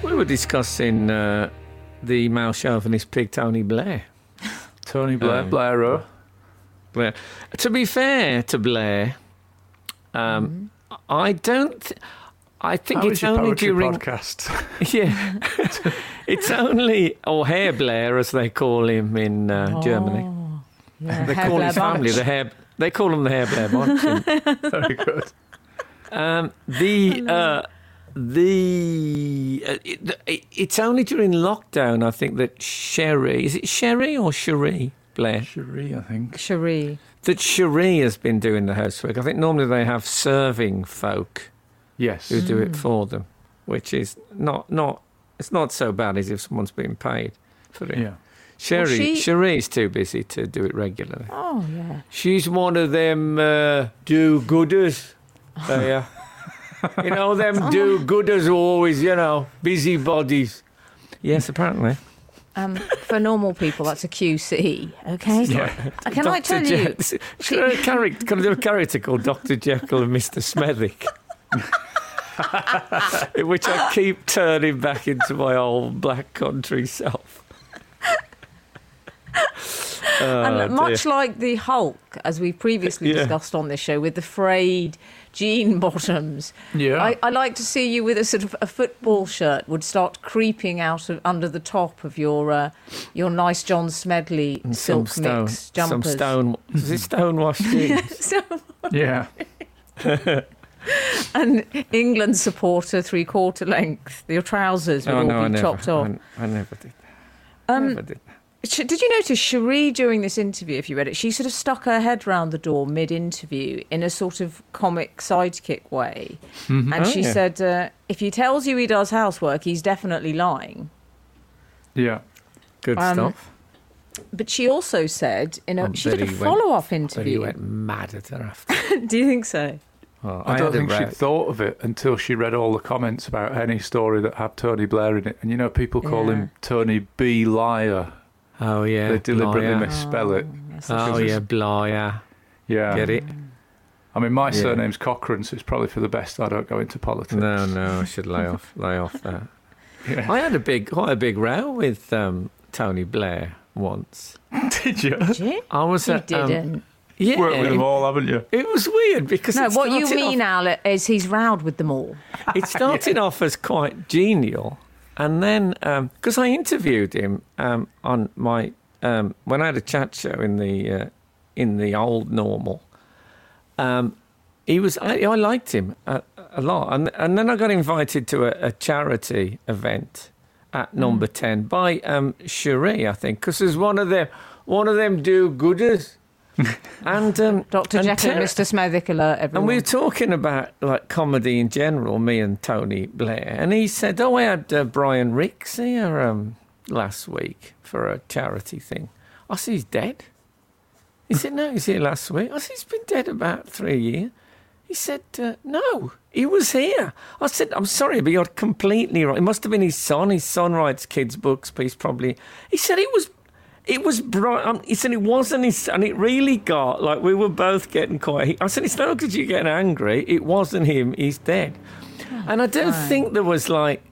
We were discussing uh, the male chauvinist pig Tony Blair. Tony Blair, Um, Blair Blair. To be fair to Blair, um, I don't. Th- I think How it's your only during. podcast? Yeah, it's only or Hair Blair as they call him in uh, Germany. Oh, yeah. They Herr call his Blair family Bunch. the hair. They call him the Hair Blair Bunch. Very good. Um, the uh, the uh, it, it- it's only during lockdown I think that Sherry is it Sherry or Cherie Blair Cherie, I think. Cherie. That Cherie has been doing the housework. I think normally they have serving folk Yes. who do it for them, which is not not it's not so bad as if someone's being paid for it. Yeah. Sherry she- Cherie's too busy to do it regularly. Oh, yeah. She's one of them uh, do-gooders. There. you know, them do-gooders who always, you know, busybodies. Yes, apparently. Um, for normal people, that's a QC, okay? Yeah. Uh, Can I tell you? Je- Should I, character, can I do a character called Dr. Jekyll and Mr. Smethwick? In which I keep turning back into my old black country self. Oh, and much dear. like the Hulk, as we previously Yeah. discussed on this show, with the frayed jean bottoms, Yeah. I, I like to see you with a sort of a football shirt would start creeping out of under the top of your uh, your nice John Smedley And silk stone, mix some stone. Is it stonewashed jeans? Yeah. and England supporter three quarter length. Your trousers would oh all no, I be never. chopped off. I, I never did. That. Um, never did. That. Sh- Did you notice Cherie during this interview, if you read it, she sort of stuck her head round the door mid interview in a sort of comic sidekick way. And Oh, she yeah. said, uh, if he tells you he does housework, he's definitely lying. Yeah. Good um, stuff. But she also said, in a, I she did a he went- follow up But he interview. went mad at her after. Do you think so? Well, I, don't think she'd thought of it until she read all the comments about any story that had Tony Blair in it. And you know, people call Yeah. him Tony B. Liar. Oh yeah, they deliberately Blyer. misspell it. yes, Oh yeah, it's- Blyer. Yeah. Get it? I mean, my Yeah. surname's Cochrane, so it's probably for the best I don't go into politics. No, no, I should lay off, lay off that. Yeah. I had a big, quite a big row with um, Tony Blair once. Did you? Did you? I was You at, um, didn't. yeah, Worked with them all, haven't you? it was weird because no, it what you mean, off- Al, is he's rowed with them all. it started off as quite genial, and then because I interviewed him um, on my um, when I had a chat show in the uh, in the old normal, um, he was I, I liked him a, a lot, and and then I got invited to a, a charity event at number ten by um, Cherie, I think, because there's one of them one of them do gooders. and um, Dr. and Jekyll Ter- Mr. Alert, everyone. and we were talking about like comedy in general, me and Tony Blair, and he said, "Oh, I had uh, Brian Rix here um, last week for a charity thing." I said, "He's dead." He said, "No, he's here last week." I said, "He's been dead about three years." He said, uh, "No, he was here." I said, "I'm sorry, but you're completely right. It must have been his son. His son writes kids' books, but he's probably." He said, he was." It was bright. Um, he said it wasn't his, and it really got like we were both getting quite. I said it's not because you're getting angry. It wasn't him. He's dead, and I don't fine. think there was like.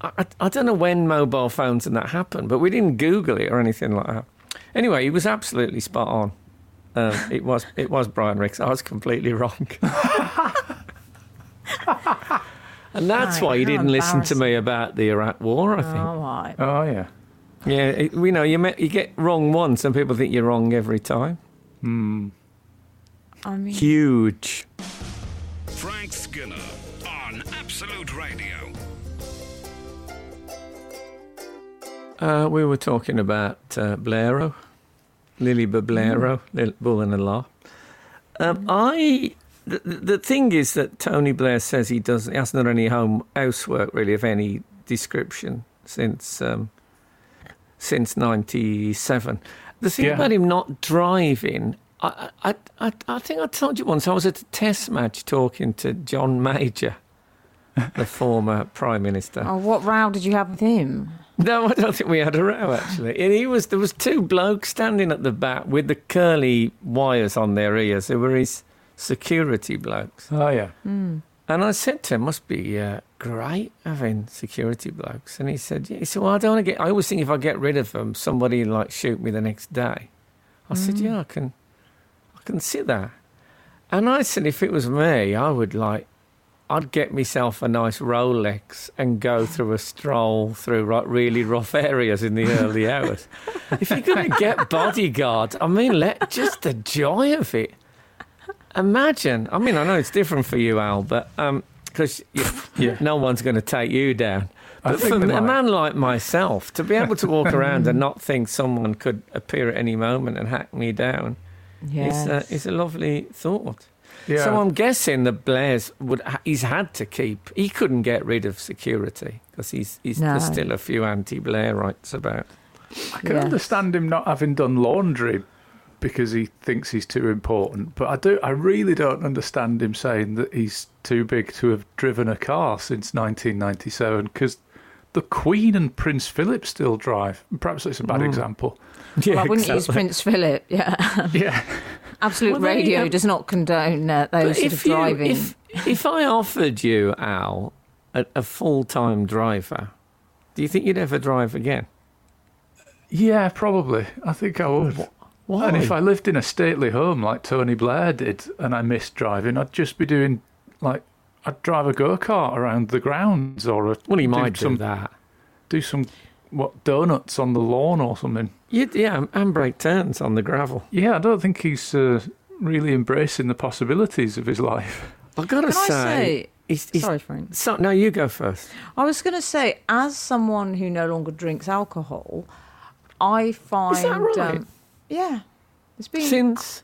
I, I, I don't know when mobile phones and that happened, but we didn't Google it or anything like that. Anyway, he was absolutely spot on. Um, it was it was Brian Rix. I was completely wrong. and that's Right, why you didn't listen to me about the Iraq War. I think. All right. Oh, yeah. Yeah, it, you know, you met, you get wrong once, and people think you're wrong every time. Hmm. I mean, Huge. Frank Skinner on Absolute Radio. Uh, we were talking about uh, Blairo, Lily Blairo, Lil- Bull and a Law. Um, I the, the thing is that Tony Blair says he does he hasn't done any home housework really of any description since um, since ninety seven. The thing Yeah. about him not driving, I, I I I think I told you once I was at a test match talking to John Major, the former prime minister. Oh, what row did you have with him? No, I don't think we had a row actually. And he was there was two blokes standing at the back with the curly wires on their ears. They were his security blokes. Oh yeah. Hmm. And I said to him, "Must be uh, great having security blokes." And he said, "Yeah." He said, "Well, I don't want to get. I always think if I get rid of them, somebody like shoot me the next day." I said, Hmm. "Yeah, I can, I can see that." And I said, if it was me, I would like, I'd get myself a nice Rolex and go through a stroll through like really rough areas in the early hours. if you're going to get bodyguards, I mean, let just the joy of it. Imagine. I mean, I know it's different for you, Al, but because Yeah. no one's going to take you down. But for a man like myself, to be able to walk around and not think someone could appear at any moment and hack me down Yes. is, a, is a lovely thought. Yeah. So I'm guessing that Blair's would he's had to keep. He couldn't get rid of security because he's, he's No. there's still a few anti-Blairites about. I can Yes. understand him not having done laundry because he thinks he's too important, but I do. I really don't understand him saying that he's too big to have driven a car since 1997 because the Queen and Prince Philip still drive. Perhaps it's a bad Mm. example. Yeah, I wouldn't use Prince Philip. Yeah, Yeah, Absolute Well, Radio go. does not condone uh, those sort if of you, driving. if if I offered you Al a, a full-time driver, do you think you'd ever drive again? yeah, probably. I think I would. Why? And if I lived in a stately home like Tony Blair did, and I missed driving, I'd just be doing like I'd drive a go kart around the grounds or a, well, he might do some that. do some what donuts on the lawn or something. You'd, yeah, and break turns on the gravel. Yeah, I don't think he's uh, really embracing the possibilities of his life. I've got to Can I say, say? he's, he's, Sorry, Frank. So, no, you go first. I was going to say, as someone who no longer drinks alcohol, I find. Is that right? Um, yeah. It's been. Since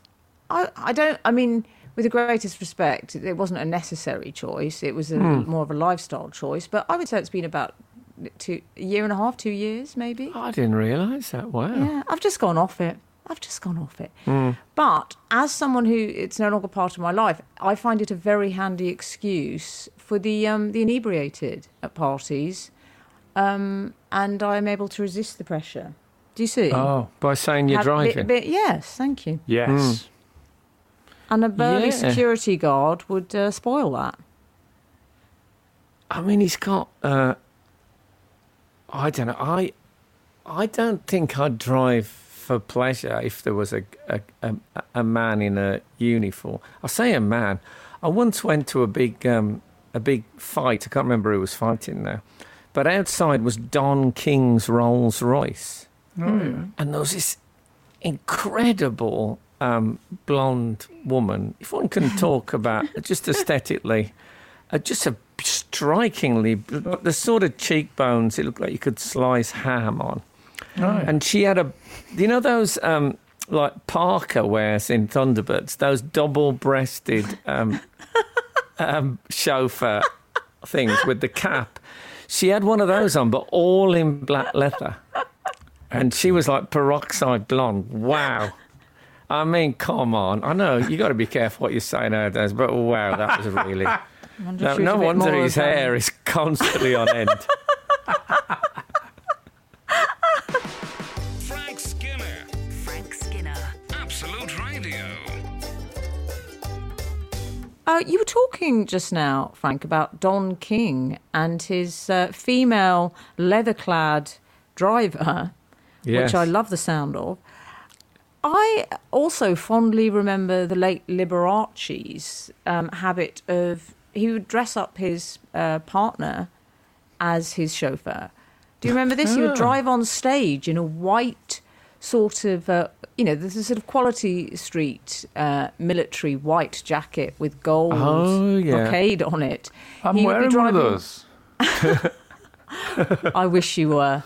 I, I don't. I mean, with the greatest respect, it wasn't a necessary choice. It was a, Hmm. more of a lifestyle choice. But I would say it's been about two, a year and a half, two years, maybe. I didn't realise that. Wow. Yeah, I've just gone off it. I've just gone off it. Hmm. But as someone who it's no longer part of my life, I find it a very handy excuse for the um, the inebriated at parties, um, and I am able to resist the pressure. Do you see? Oh, By saying you're Have- driving. bi- bi- yes, thank you. yes. And a burly Yeah. security guard would uh, spoil that. I mean, he's got. Uh, I don't know. I, I don't think I'd drive for pleasure if there was a a, a, a man in a uniform. I say a man. I once went to a big um, a big fight. I can't remember who was fighting now, but outside was Don King's Rolls Royce, Oh, yeah. and there was this incredible um, blonde woman. If one can talk about just aesthetically, uh, just a strikingly the sort of cheekbones it looked like you could slice ham on, Oh, and she had a, you know those. Um, like Parker wears in Thunderbirds, those double-breasted um, um, chauffeur things with the cap. She had one of those on, but all in black leather. And she was like peroxide blonde. Wow. I mean, come on. I know you got to be careful what you say nowadays, but wow, that was really. No, was no wonder his um, hair is constantly on end. Frank Skinner, Frank Skinner. Absolute Radio. Uh, you were talking just now, Frank, about Don King and his uh, female leather-clad driver, Yes. which I love the sound of. I also fondly remember the late Liberace's um, habit of he would dress up his uh, partner as his chauffeur. Do you remember this? He would Ah. drive on stage in a white sort of, uh, you know, this is sort of Quality Street uh, military white jacket with gold Oh, yeah. brocade on it. I'm He wearing one of those. I wish you were.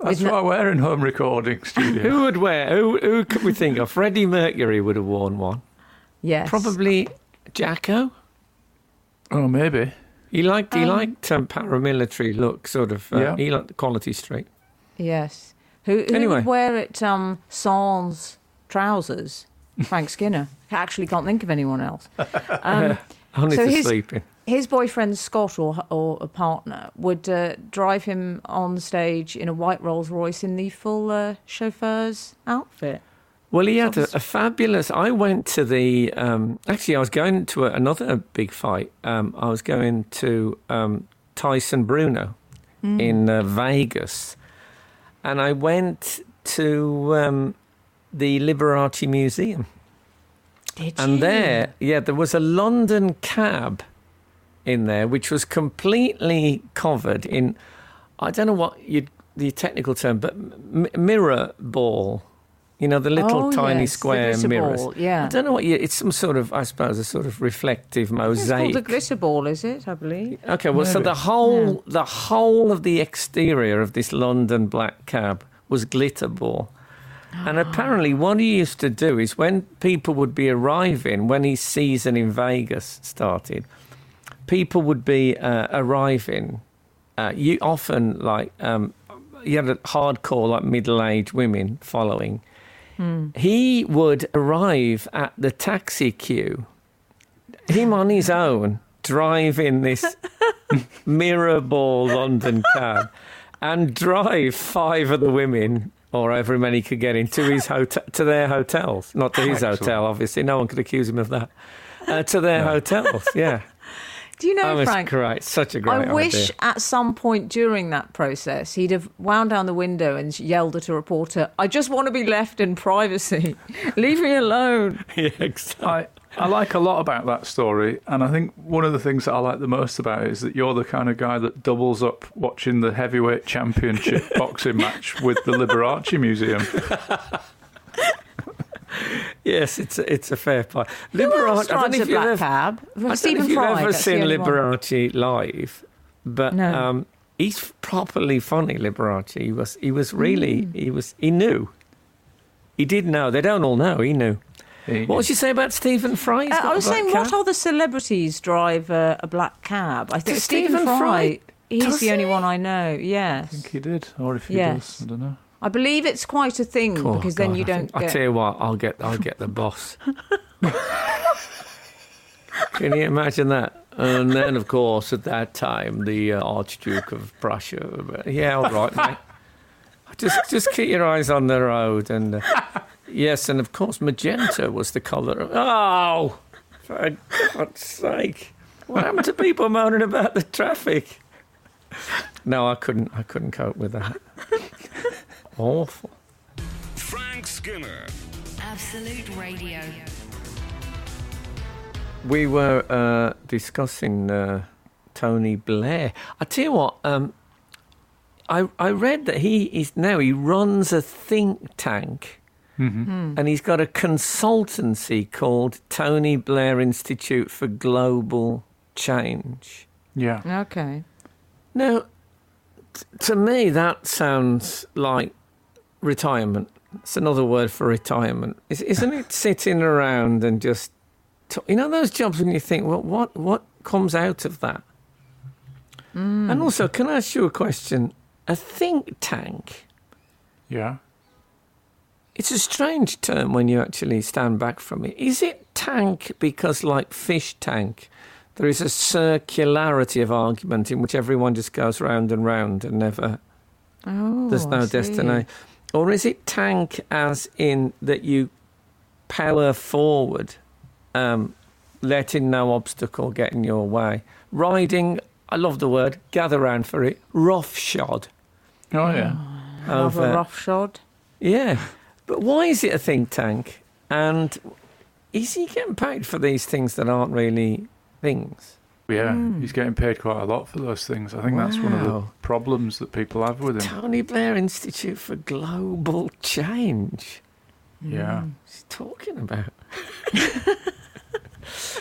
That's no- why we're in home recording studio. Who would wear? Who, who could we think of? Freddie Mercury would have worn one. Yes. Probably Jacko. oh, maybe. He liked he Um, liked um, paramilitary look, sort of. Uh, Yeah. He liked the Quality Street. Yes. Who, who Anyway. would wear it? Um, sans trousers. Frank Skinner. I actually can't think of anyone else. Um, Only So to his- sleep in. His boyfriend Scott or or a partner would uh, drive him on stage in a white Rolls Royce in the full uh, chauffeur's outfit. Well, he had a, a fabulous. I went to the. Um, actually, I was going to a, another big fight. Um, I was going to um, Tyson Bruno Hmm. in uh, Vegas, and I went to um, the Liberace Museum. Did And you? there, yeah, there was a London cab in there, which was completely covered in, I don't know what you'd, the technical term, but m- mirror ball. You know, the little Oh, tiny yes, square glitter mirrors. ball, yeah. I don't know what you, it's some sort of, I suppose, a sort of reflective mosaic. It's called mosaic. a glitter ball, is it? I believe. Okay, well, so the whole the whole of the exterior of this London black cab was glitter ball. And ah. apparently, what he used to do is when people would be arriving, when his season in Vegas started, people would be uh, arriving. Uh, you often like um, you had a hardcore like middle-aged women following. He would arrive at the taxi queue him on his own driving this mirror ball London cab and drive five of the women or however many could get into his hotel to their hotels not to his Excellent. hotel obviously no one could accuse him of that uh, to their hotels yeah Do you know, that was Frank? great such a great I wish at some point during that process he'd have wound down the window and yelled at a reporter, I just want to be left in privacy. Leave me alone. yeah exactly I, I like a lot about that story, and I think one of the things that I like the most about it is that you're the kind of guy that doubles up watching the heavyweight championship boxing match with the Liberace Museum. Yes it's a, it's a fair point Who else Liberace I don't drives know a if you've black ever cab? I don't Stephen if you've Fry. ever seen only one. Liberace live, but No. um, he's properly funny. Liberace, he was, he was really, Hmm. he was, he knew. He did know. They don't all know. He knew. What did you say about Stephen Fry? He's Uh, got I a was saying, cab? what other celebrities drive uh, a black cab? I think Stephen, Stephen Fry. Fry- He's does the only he? one I know. Yes, I think he did, or if he Yes. does, I don't know. I believe it's quite a thing Oh, because then you I don't think- I'll tell you what. I'll get. I'll get the boss. Can you imagine that? And then, of course, at that time, the uh, Archduke of Prussia. But, yeah, all right, mate. Just, just keep your eyes on the road, and uh, yes, and of course, magenta was the colour. Of, oh, for God's sake! What happened to people moaning about the traffic? No, I couldn't. I couldn't cope with that. Awful. Frank Skinner. Absolute Radio. We were uh, discussing uh, Tony Blair. I tell you what, um, I I read that he is now he runs a think tank, and he's got a consultancy called Tony Blair Institute for Global Change. Yeah. Okay. Now, t- to me, that sounds like retirement. It's another word for retirement, Is- isn't it? Sitting around and just, t- you know, those jobs when you think, well, what what comes out of that? Mm. And also, can I ask you a question? A think tank. Yeah. It's a strange term when you actually stand back from it. Is it tank because, like fish tank, there is a circularity of argument in which everyone just goes round and round and never Oh, there's no see. Destination? Or is it tank as in that you power forward, um, letting no obstacle get in your way? Riding, I love the word, gather round for it, roughshod. Oh, yeah. Have a over- roughshod. Yeah. But why is it a think tank? And is he getting paid for these things that aren't really things? Yeah, hmm. he's getting paid quite a lot for those things. I think that's one of the problems that people have with him. Tony Blair Institute for Global Change. Yeah. Hmm, what's he talking about?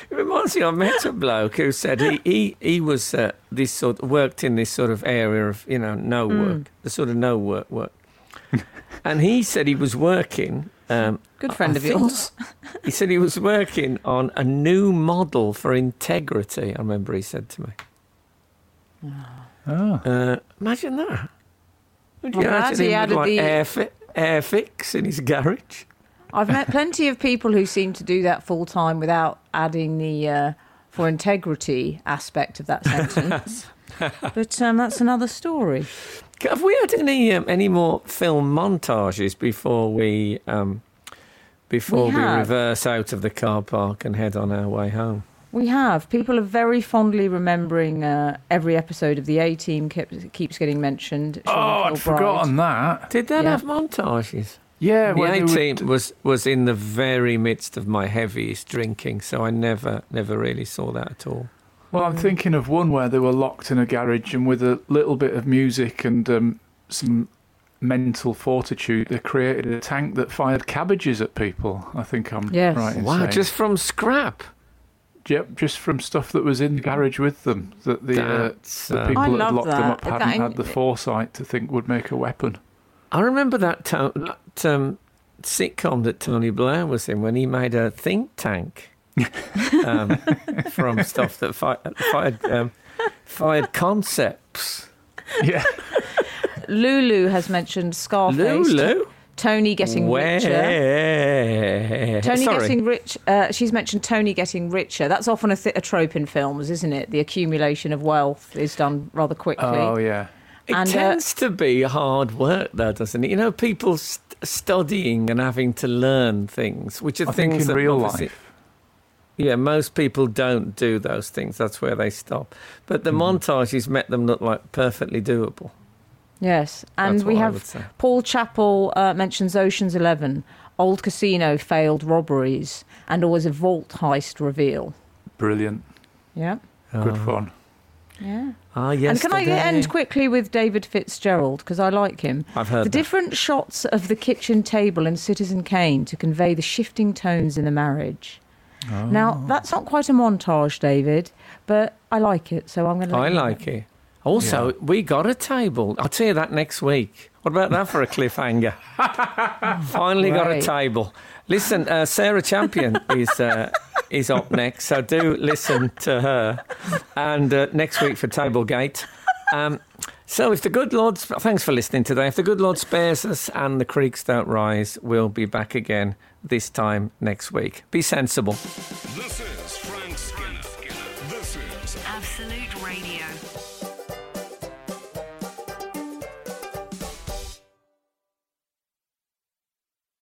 It reminds me, I met a bloke who said he he, he was uh, this sort worked in this sort of area of you know no hmm. work, the sort of no work work, and he said he was working. Um, Good friend I of yours. he said he was working on a new model for integrity. I remember he said to me. Oh. Uh, imagine that. Would you Well, imagine he him with added like the- air, fi- Airfix in his garage? I've met plenty of people who seem to do that full time without adding the uh, for integrity aspect of that sentence. but um, that's another story. Have we had any um, any more film montages before we um, before We we, reverse out of the car park and head on our way home? We have. People are very fondly remembering uh, every episode of the A Team keep, keeps getting mentioned. Oh, I'd Kilbride. forgotten that. Did that Yeah. have montages? Yeah, the where they A would- team was was in the very midst of my heaviest drinking, so I never never really saw that at all. Well, I'm thinking of one where they were locked in a garage and with a little bit of music and um, some mental fortitude, they created a tank that fired cabbages at people. I think I'm Yes. right. In Wow, saying. just from scrap. Yep, just from stuff that was in the garage with them that the uh, the uh, people that love had locked them up hadn't in- had the foresight to think would make a weapon. I remember that, to- that um, sitcom that Tony Blair was in when he made a think tank um, from stuff that fi- fired um, fired concepts. Yeah, Lulu has mentioned Scarface. Lulu, Tony getting richer. where? Tony Sorry. getting rich. Uh, she's mentioned Tony getting richer. That's often a, th- a trope in films, isn't it? The accumulation of wealth is done rather quickly. oh yeah, It and, uh, tends to be hard work, though, doesn't it? You know, people st- studying and having to learn things, which are I think things in that real life. Yeah, most people don't do those things. That's where they stop. But the Mm-hmm. montages make them look like perfectly doable. Yes, and we have. Paul Chappell uh, mentions Ocean's Eleven, old casino failed robberies, and always a vault heist reveal. Brilliant, Yeah, good Oh. fun. yeah. Ah, yes. And can I end quickly with David Fitzgerald because I like him. I've heard The that. different shots of the kitchen table in Citizen Kane to convey the shifting tones in the marriage. Now that's not quite a montage, David, but I like it, so I'm going to. I like it. Also, Yeah. we got a table. I'll tell you that next week. What about that for a cliffhanger? Finally got a table. Listen, uh, Sarah Champion is uh, is up next, so do listen to her. And uh, next week for Tablegate. Um, so, if the good Lord, thanks for listening today. If the good Lord spares us and the creeks don't rise, we'll be back again this time next week. Be sensible. This